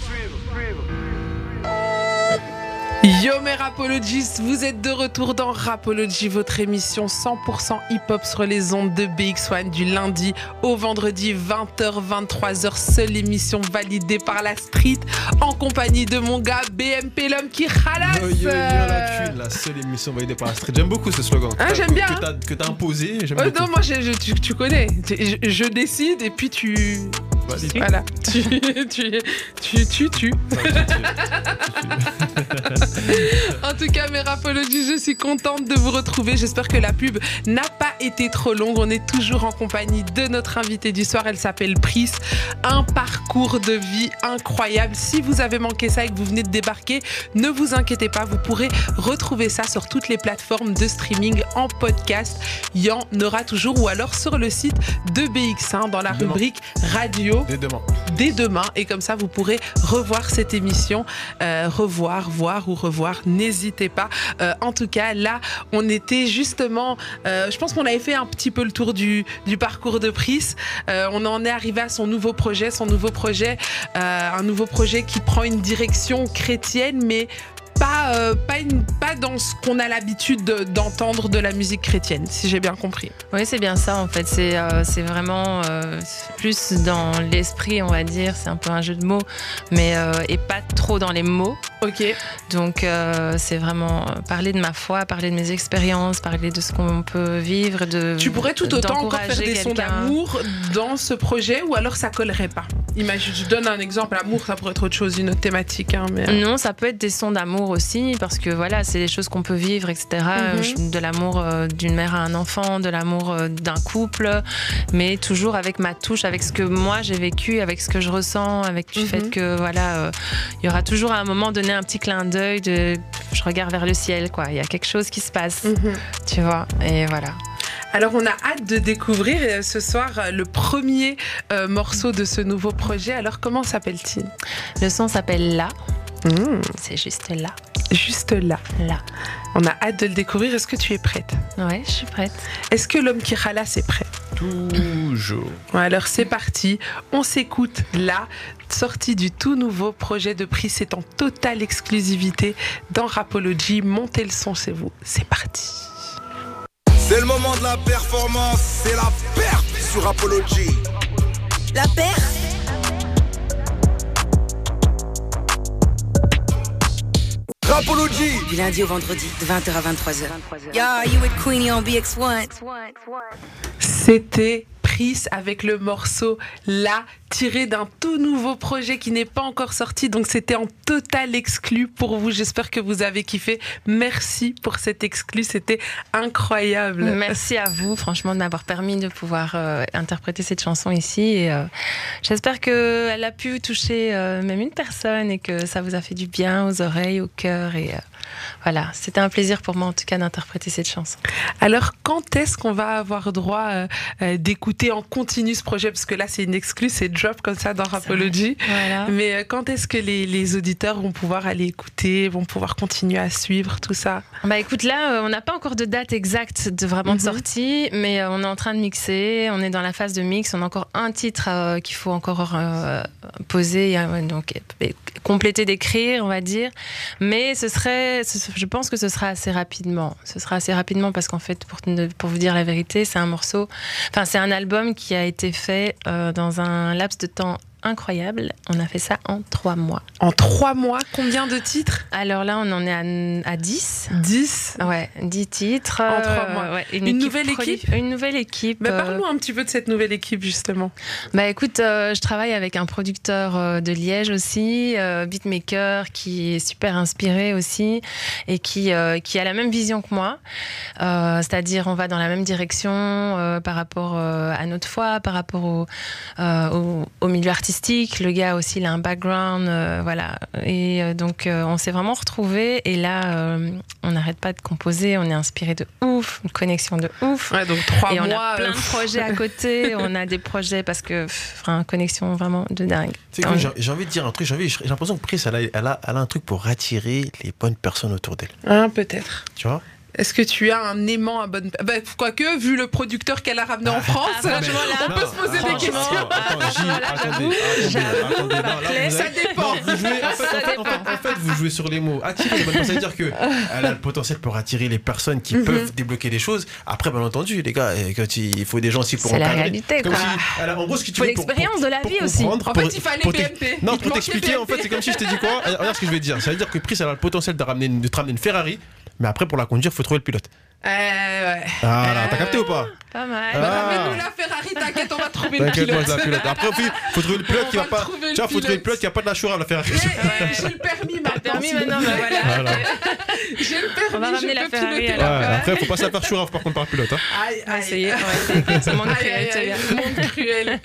Yo mes Rapologistes, vous êtes de retour dans Rapology, votre émission 100% hip-hop sur les ondes de BX1 du lundi au vendredi 20h, 23h, seule émission validée par la street en compagnie de mon gars BMP l'homme qui ralasse. Yo, yo, yo, la thune, la seule émission validée par la street. J'aime beaucoup ce slogan. Que j'aime bien, Que hein. t'as- t'as imposé. Beaucoup. non, moi je- je- tu, tu connais, je, je décide et puis tu. Voilà, tu, tu, tu, tu, tu. En tout cas, mes rapologies, je suis contente de vous retrouver. J'espère que la pub n'a pas été trop longue. On est toujours en compagnie de notre invitée du soir. Elle s'appelle Pris. Un parcours de vie incroyable. Si vous avez manqué ça et que vous venez de débarquer, ne vous inquiétez pas. Vous pourrez retrouver ça sur toutes les plateformes de streaming en podcast. Il y en aura toujours ou alors sur le site de BX1 dans la rubrique radio Dès demain. dès demain et comme ça vous pourrez revoir cette émission, euh, revoir, voir ou revoir. N'hésitez pas. Euh, en tout cas, là, on était justement, euh, je pense qu'on avait fait un petit peu le tour du, du parcours de Pris. On en est arrivé à son nouveau projet, son nouveau projet, un nouveau projet qui prend une direction chrétienne, mais pas, euh, pas, une, pas dans ce qu'on a l'habitude de- d'entendre de la musique chrétienne, si j'ai bien compris. Oui, c'est bien ça en fait. C'est euh, vraiment euh, plus dans l'esprit, on va dire. C'est un peu un jeu de mots, mais euh, et pas trop dans les mots. Ok. Donc c'est vraiment parler de ma foi, parler de mes expériences, parler de ce qu'on peut vivre. De, Tu pourrais tout autant encore faire des sons d'amour dans ce projet ou alors ça collerait pas? Imagine, je donne un exemple, l'amour ça pourrait être autre chose, une autre thématique. hein, mais... Non, ça peut être des sons d'amour aussi, parce que voilà, c'est des choses qu'on peut vivre, etc. Mhm. Je- De l'amour euh, d'une mère à un enfant, de l'amour euh, d'un couple, mais toujours avec ma touche, avec ce que moi j'ai vécu, avec ce que je ressens, avec du Mhm. fait que voilà, euh, il y aura toujours à un moment donné un petit clin d'œil de je regarde vers le ciel, quoi. Il y a quelque chose qui se passe, Mhm. tu vois, et voilà. Alors on a hâte de découvrir euh, ce soir euh, le premier euh, morceau de ce nouveau projet. Alors comment s'appelle-t-il? Le son s'appelle Là, Mmh, c'est juste là, Juste là. là. On a hâte de le découvrir. Est-ce que tu es prête? Ouais, je suis prête. Est-ce que l'homme qui ralasse est prêt? Toujours. Ouais, Alors c'est parti, on s'écoute là, sortie du tout nouveau projet de prix, c'est en totale exclusivité dans Rapology. Montez le son chez vous, c'est parti. C'est le moment de la performance, c'est la perte sur Apology. La paire Rapology Du lundi au vendredi, de 20h à 23h. Yo, you with Queenie on BX1. C'était Avec le morceau là, tiré d'un tout nouveau projet qui n'est pas encore sorti, donc c'était en total exclu pour vous. J'espère que vous avez kiffé. Merci pour cet exclu, c'était incroyable. Merci à vous, franchement, de m'avoir permis de pouvoir euh, interpréter cette chanson ici. Euh, j'espère qu'elle a pu toucher euh, même une personne et que ça vous a fait du bien aux oreilles, au cœur. Et voilà, c'était un plaisir pour moi en tout cas d'interpréter cette chanson. Alors, quand est-ce qu'on va avoir droit euh, euh, d'écouter en continu ce projet? Parce que là, c'est une exclue, c'est drop comme ça dans Rapology. Voilà. Mais euh, quand est-ce que les, les auditeurs vont pouvoir aller écouter, vont pouvoir continuer à suivre tout ça? Bah écoute, là, on n'a pas encore de date exacte de vraiment de Mhm. sortie, mais on est en train de mixer, on est dans la phase de mix, on a encore un titre euh, qu'il faut encore poser, donc compléter d'écrire, on va dire. Mais ce serait, je pense que ce sera assez rapidement. Ce sera assez rapidement parce qu'en fait, pour vous dire la vérité, c'est un morceau, enfin c'est un album qui a été fait euh, dans un laps de temps incroyable. On a fait ça en trois mois. En trois mois, combien de titres? Alors là, on en est à, à 10. 10 Ouais, 10 titres. En trois mois. ouais, Une nouvelle équipe? Une nouvelle équipe. Mais euh, parle-nous un petit peu de cette nouvelle équipe, justement. Bah écoute, euh, je travaille avec un producteur euh, de Liège aussi, euh, beatmaker, qui est super inspiré aussi et qui, qui a la même vision que moi. C'est-à-dire, on va dans la même direction par rapport à notre foi, par rapport au, au, au milieu artistique. Le gars aussi, il a un background, euh, voilà. Et euh, donc, euh, on s'est vraiment retrouvés. Et là, euh, on n'arrête pas de composer. On est inspiré de ouf, une connexion de ouf. Ouais, donc trois et on mois. a plein euh, de projets à côté. on a des projets parce que, enfin, connexion vraiment de dingue. Tu sais que j'ai envie de dire un truc, j'ai l'impression que Pris, elle a, elle, a, elle a un truc pour attirer les bonnes personnes autour d'elle. Hein, peut-être. Tu vois? Est-ce que tu as un aimant à bonne. Bah, quoique, vu le producteur qu'elle a ramené en France, Ah, franchement, là, on peut se poser des questions. Attends, attends, J, attendez, attendez, attendez, non, là, vous Ça dépend. Non, vous jouez, en fait, en fait, en fait, en fait, vous jouez sur les mots. Attirer les bonnes personnes, c'est-à-dire que elle a le potentiel pour attirer les personnes qui Mhm. peuvent débloquer des choses. Après, bien entendu, les gars, eh, quand il faut des gens aussi pour C'est la réalité, quoi. si- elle a- en gros, ce que tu veux pour- l'expérience de la vie aussi. En pour- fait, il fallait BNP. Non, Il te pour t'expliquer, en fait, c'est comme si je t'ai dit quoi Regarde ce que je vais te dire. Ça veut dire que Pris, elle a le potentiel de, ramener, une- de te ramener une Ferrari, mais après, pour la conduire, il faut trouver le pilote. Euh, ouais. Voilà, t'as capté ou pas Pas mal. Bah, Ah. Ramène-nous la Ferrari, t'inquiète, on va trouver le T'inquiète, moi, pilote. je la pilote. Après, il faut trouver le pilote qui va pas. faut trouver le pilote. qui a pas de la choura à la Ferrari. Ouais, J'ai le permis maintenant. permis maintenant, bah voilà. Voilà. J'ai le permis. On va je ramener la peux Ferrari, piloter alors. Ouais, après, faut pas se la faire choura par contre par le pilote. Hein. Aïe, Ah, aïe. ça y est, on va essayer. C'est monde cruel, aïe, aïe. Monde cruel.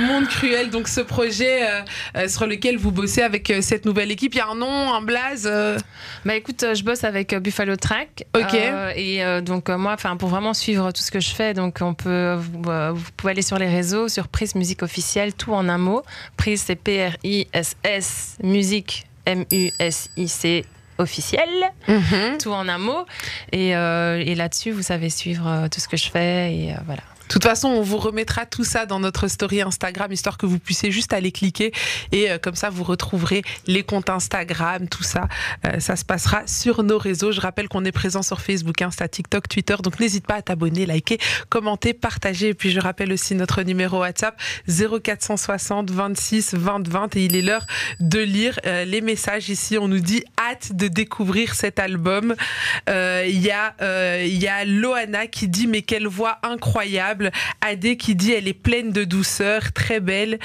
Monde cruel. Donc, ce projet euh, euh, sur lequel vous bossez avec euh, cette nouvelle équipe, il y a un nom, un blaze euh, Bah écoute, euh, je bosse avec euh, Buffalo Track. Ok. Euh, et euh, donc euh, moi, enfin pour vraiment suivre tout ce que je fais, donc on peut, vous, euh, vous pouvez aller sur les réseaux, sur Prise Musique Officielle, tout en un mot. Prise c'est P R I S S Musique M U S I C officiel, tout en un mot. Et, et là-dessus, vous savez suivre tout ce que je fais et voilà. De toute façon, on vous remettra tout ça dans notre story Instagram, histoire que vous puissiez juste aller cliquer. Et euh, comme ça, vous retrouverez les comptes Instagram, tout ça. Euh, ça se passera sur nos réseaux. Je rappelle qu'on est présent sur Facebook, Insta, TikTok, Twitter. Donc n'hésite pas à t'abonner, liker, commenter, partager. Et puis je rappelle aussi notre numéro WhatsApp 0460 26 20 20. Et il est l'heure de lire euh, les messages ici. On nous dit hâte de découvrir cet album. Euh, Il y a euh, y a Loana qui dit mais quelle voix incroyable. Adé qui dit elle est pleine de douceur, très belle.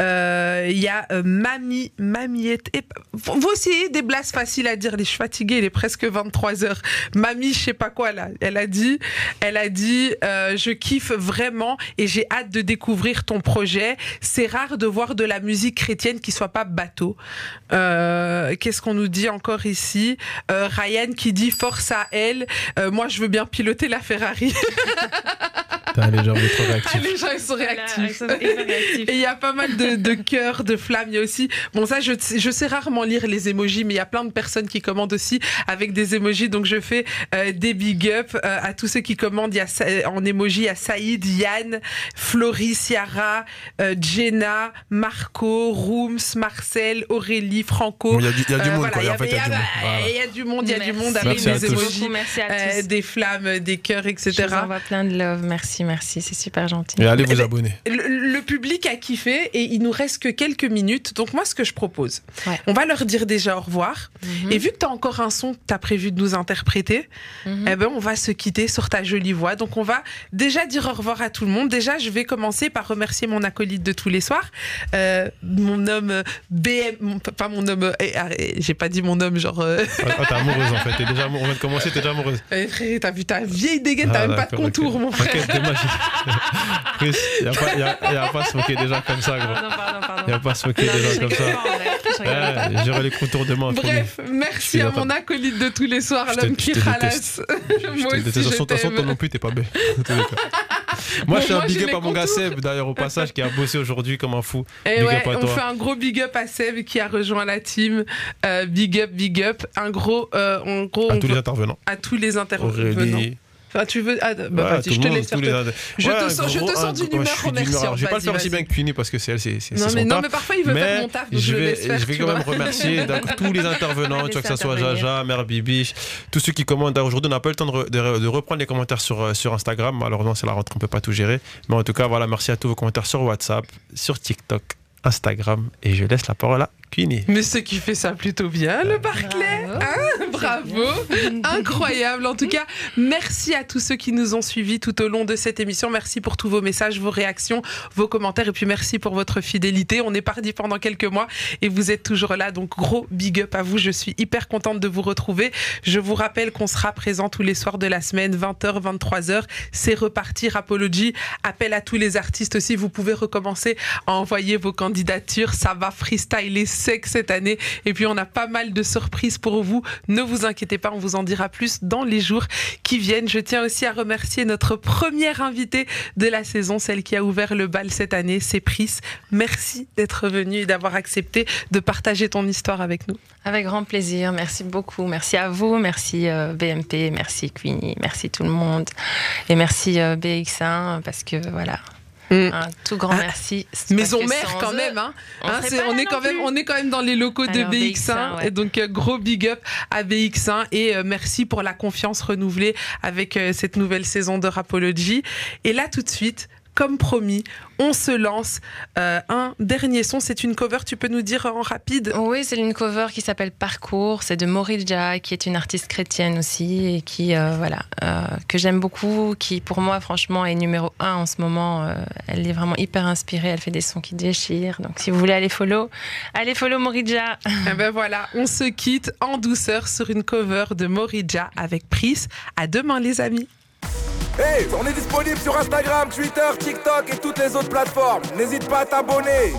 Euh, Il y a euh, Mamie Mamiette. Et, vous aussi des blases faciles à dire. Je suis fatiguée, il est presque 23 heures. Mamie, je sais pas quoi là. Elle a dit, elle a dit, euh, je kiffe vraiment et j'ai hâte de découvrir ton projet. C'est rare de voir de la musique chrétienne qui soit pas bateau. Euh, Qu'est-ce qu'on nous dit encore ici? Ryan qui dit force à elle. Moi, je veux bien piloter la Ferrari. Putain, les gens, trop réactifs. les gens, ils sont réactifs. Voilà, ils sont hyper réactifs. Et il y a pas mal de, de cœurs, de flammes. Il y a aussi, bon, ça, je, je sais rarement lire les emojis, mais il y a plein de personnes qui commandent aussi avec des emojis. Donc, je fais euh, des big up euh, à tous ceux qui commandent. Il y a en y a Saïd, Yann, Florie, Ciara, euh, Jenna, Marco, Rooms, Marcel, Aurélie, Franco. Bon, Il y a du, il y a du Euh, monde, voilà, il y En fait, il y a du monde. Voilà. il y a du monde, il y a du Merci. monde avec Merci à des à euh, tous. des flammes, des cœurs, etc. Je vous envoie plein de love. Merci, merci. C'est super gentil. Et allez vous Eh ben, abonner. Le, le public a kiffé et il nous reste que quelques minutes. Donc moi, ce que je propose, Ouais. on va leur dire déjà au revoir. Mhm. Et vu que tu as encore un son que tu as prévu de nous interpréter, Mhm. eh ben, on va se quitter sur ta jolie voix. Donc on va déjà dire au revoir à tout le monde. Déjà, je vais commencer par remercier mon acolyte de tous les soirs, euh, mon homme euh, BM, mon- pas mon homme, euh, eh, arrête, j'ai pas dit mon homme genre... euh, Ah, ah, t'es amoureuse en fait. T'es déjà amoureuse. On vient de commencer, t'es déjà amoureuse. eh, frère, t'as vu ta vieille dégaine, t'as Ah, même pas de contour, mon frère. Chris, il n'y a, pas- y a- y a pas à se moquer déjà comme ça, gros. Pardon, pardon, pardon. Il n'y a pas à se moquer déjà je comme ça. pas, en vrai. Je rigole pas. Ouais, J'aurai les contours demain. Bref, merci suis à mon acolyte de tous les soirs, l'homme je qui ralasse. Moi aussi. De toute façon, toi non plus, t'es pas bête. Moi, Bon, je fais un big up à mon gars. Seb, d'ailleurs, au passage, qui a bossé aujourd'hui comme un fou. Et Big ouais, up à on toi. fait un gros big up à Seb qui a rejoint la team. Euh, big up, big up. Un gros, euh, en gros, À on tous les intervenants. à tous les intervenants. Aurélie. Tu veux. Ah, bah, Ouais, vas-y, je te monde, laisse faire. les Je Ouais, te sens, je te sens un- d'une humeur je remerciante. Je vais pas le faire aussi bien que Cuny parce que c'est elle, c'est Non, mais, non, mais parfois il veut faire Mais mon taf, donc je je vais, laisse faire. je vais quand même remercier tous les intervenants, tu vois, que ça soit. Jaja, Mère Bibiche, tous ceux qui. D'ailleurs, Aujourd'hui, on n'a pas le temps de, de- de reprendre les commentaires sur, euh, sur Instagram. Malheureusement, c'est la rentrée, on ne peut pas tout gérer. Mais en tout cas, voilà, merci à tous vos commentaires sur WhatsApp, sur TikTok, Instagram. Et je laisse la parole à Queenie. Mais ce qui fait ça plutôt bien, le Barclay. Hein Bravo. Incroyable. En tout cas, merci à tous ceux qui nous ont suivis tout au long de cette émission. Merci pour tous vos messages, vos réactions, vos commentaires. Et puis merci pour votre fidélité. On est parti pendant quelques mois et vous êtes toujours là. Donc gros big up à vous. Je suis hyper contente de vous retrouver. Je vous rappelle qu'on sera présent tous les soirs de la semaine, 20h, 23h. C'est reparti. Rapology. Appel à tous les artistes aussi. Vous pouvez recommencer à envoyer vos candidatures. Ça va freestyler sec cette année. Et puis on a pas mal de surprises pour vous. Ne vous inquiétez pas, on vous en dira plus dans les jours qui viennent. Je tiens aussi à remercier notre première invitée de la saison, celle qui a ouvert le bal cette année, c'est Pris. Merci d'être venue et d'avoir accepté de partager ton histoire avec nous. Avec grand plaisir. Merci beaucoup. Merci à vous. Merci euh, BMP. Merci Queenie. Merci tout le monde. Et merci euh, BX1 parce que voilà, Mm. Un tout grand Ah, merci. Maison mère quand même, hein. on Hein, on, est quand même, on est quand même dans les locaux de Alors, BX1, BX1, ouais. et donc euh, gros big up à BX1 et euh, merci pour la confiance renouvelée avec euh, cette nouvelle saison de Rapology. Et là tout de suite, comme promis, on se lance euh, un dernier son. C'est une cover. Tu peux nous dire en rapide? Oui, c'est une cover qui s'appelle Parcours. C'est de Morija, qui est une artiste chrétienne aussi et qui, euh, voilà, euh, que j'aime beaucoup, qui pour moi, franchement, est numéro un en ce moment. Elle est vraiment hyper inspirée. Elle fait des sons qui déchirent. Donc, si vous voulez aller follow, allez follow Morija. Eh ben voilà, on se quitte en douceur sur une cover de Morija avec Pris. À demain les amis. Hey, on est disponible sur Instagram, Twitter, TikTok et toutes les autres plateformes. N'hésite pas à t'abonner.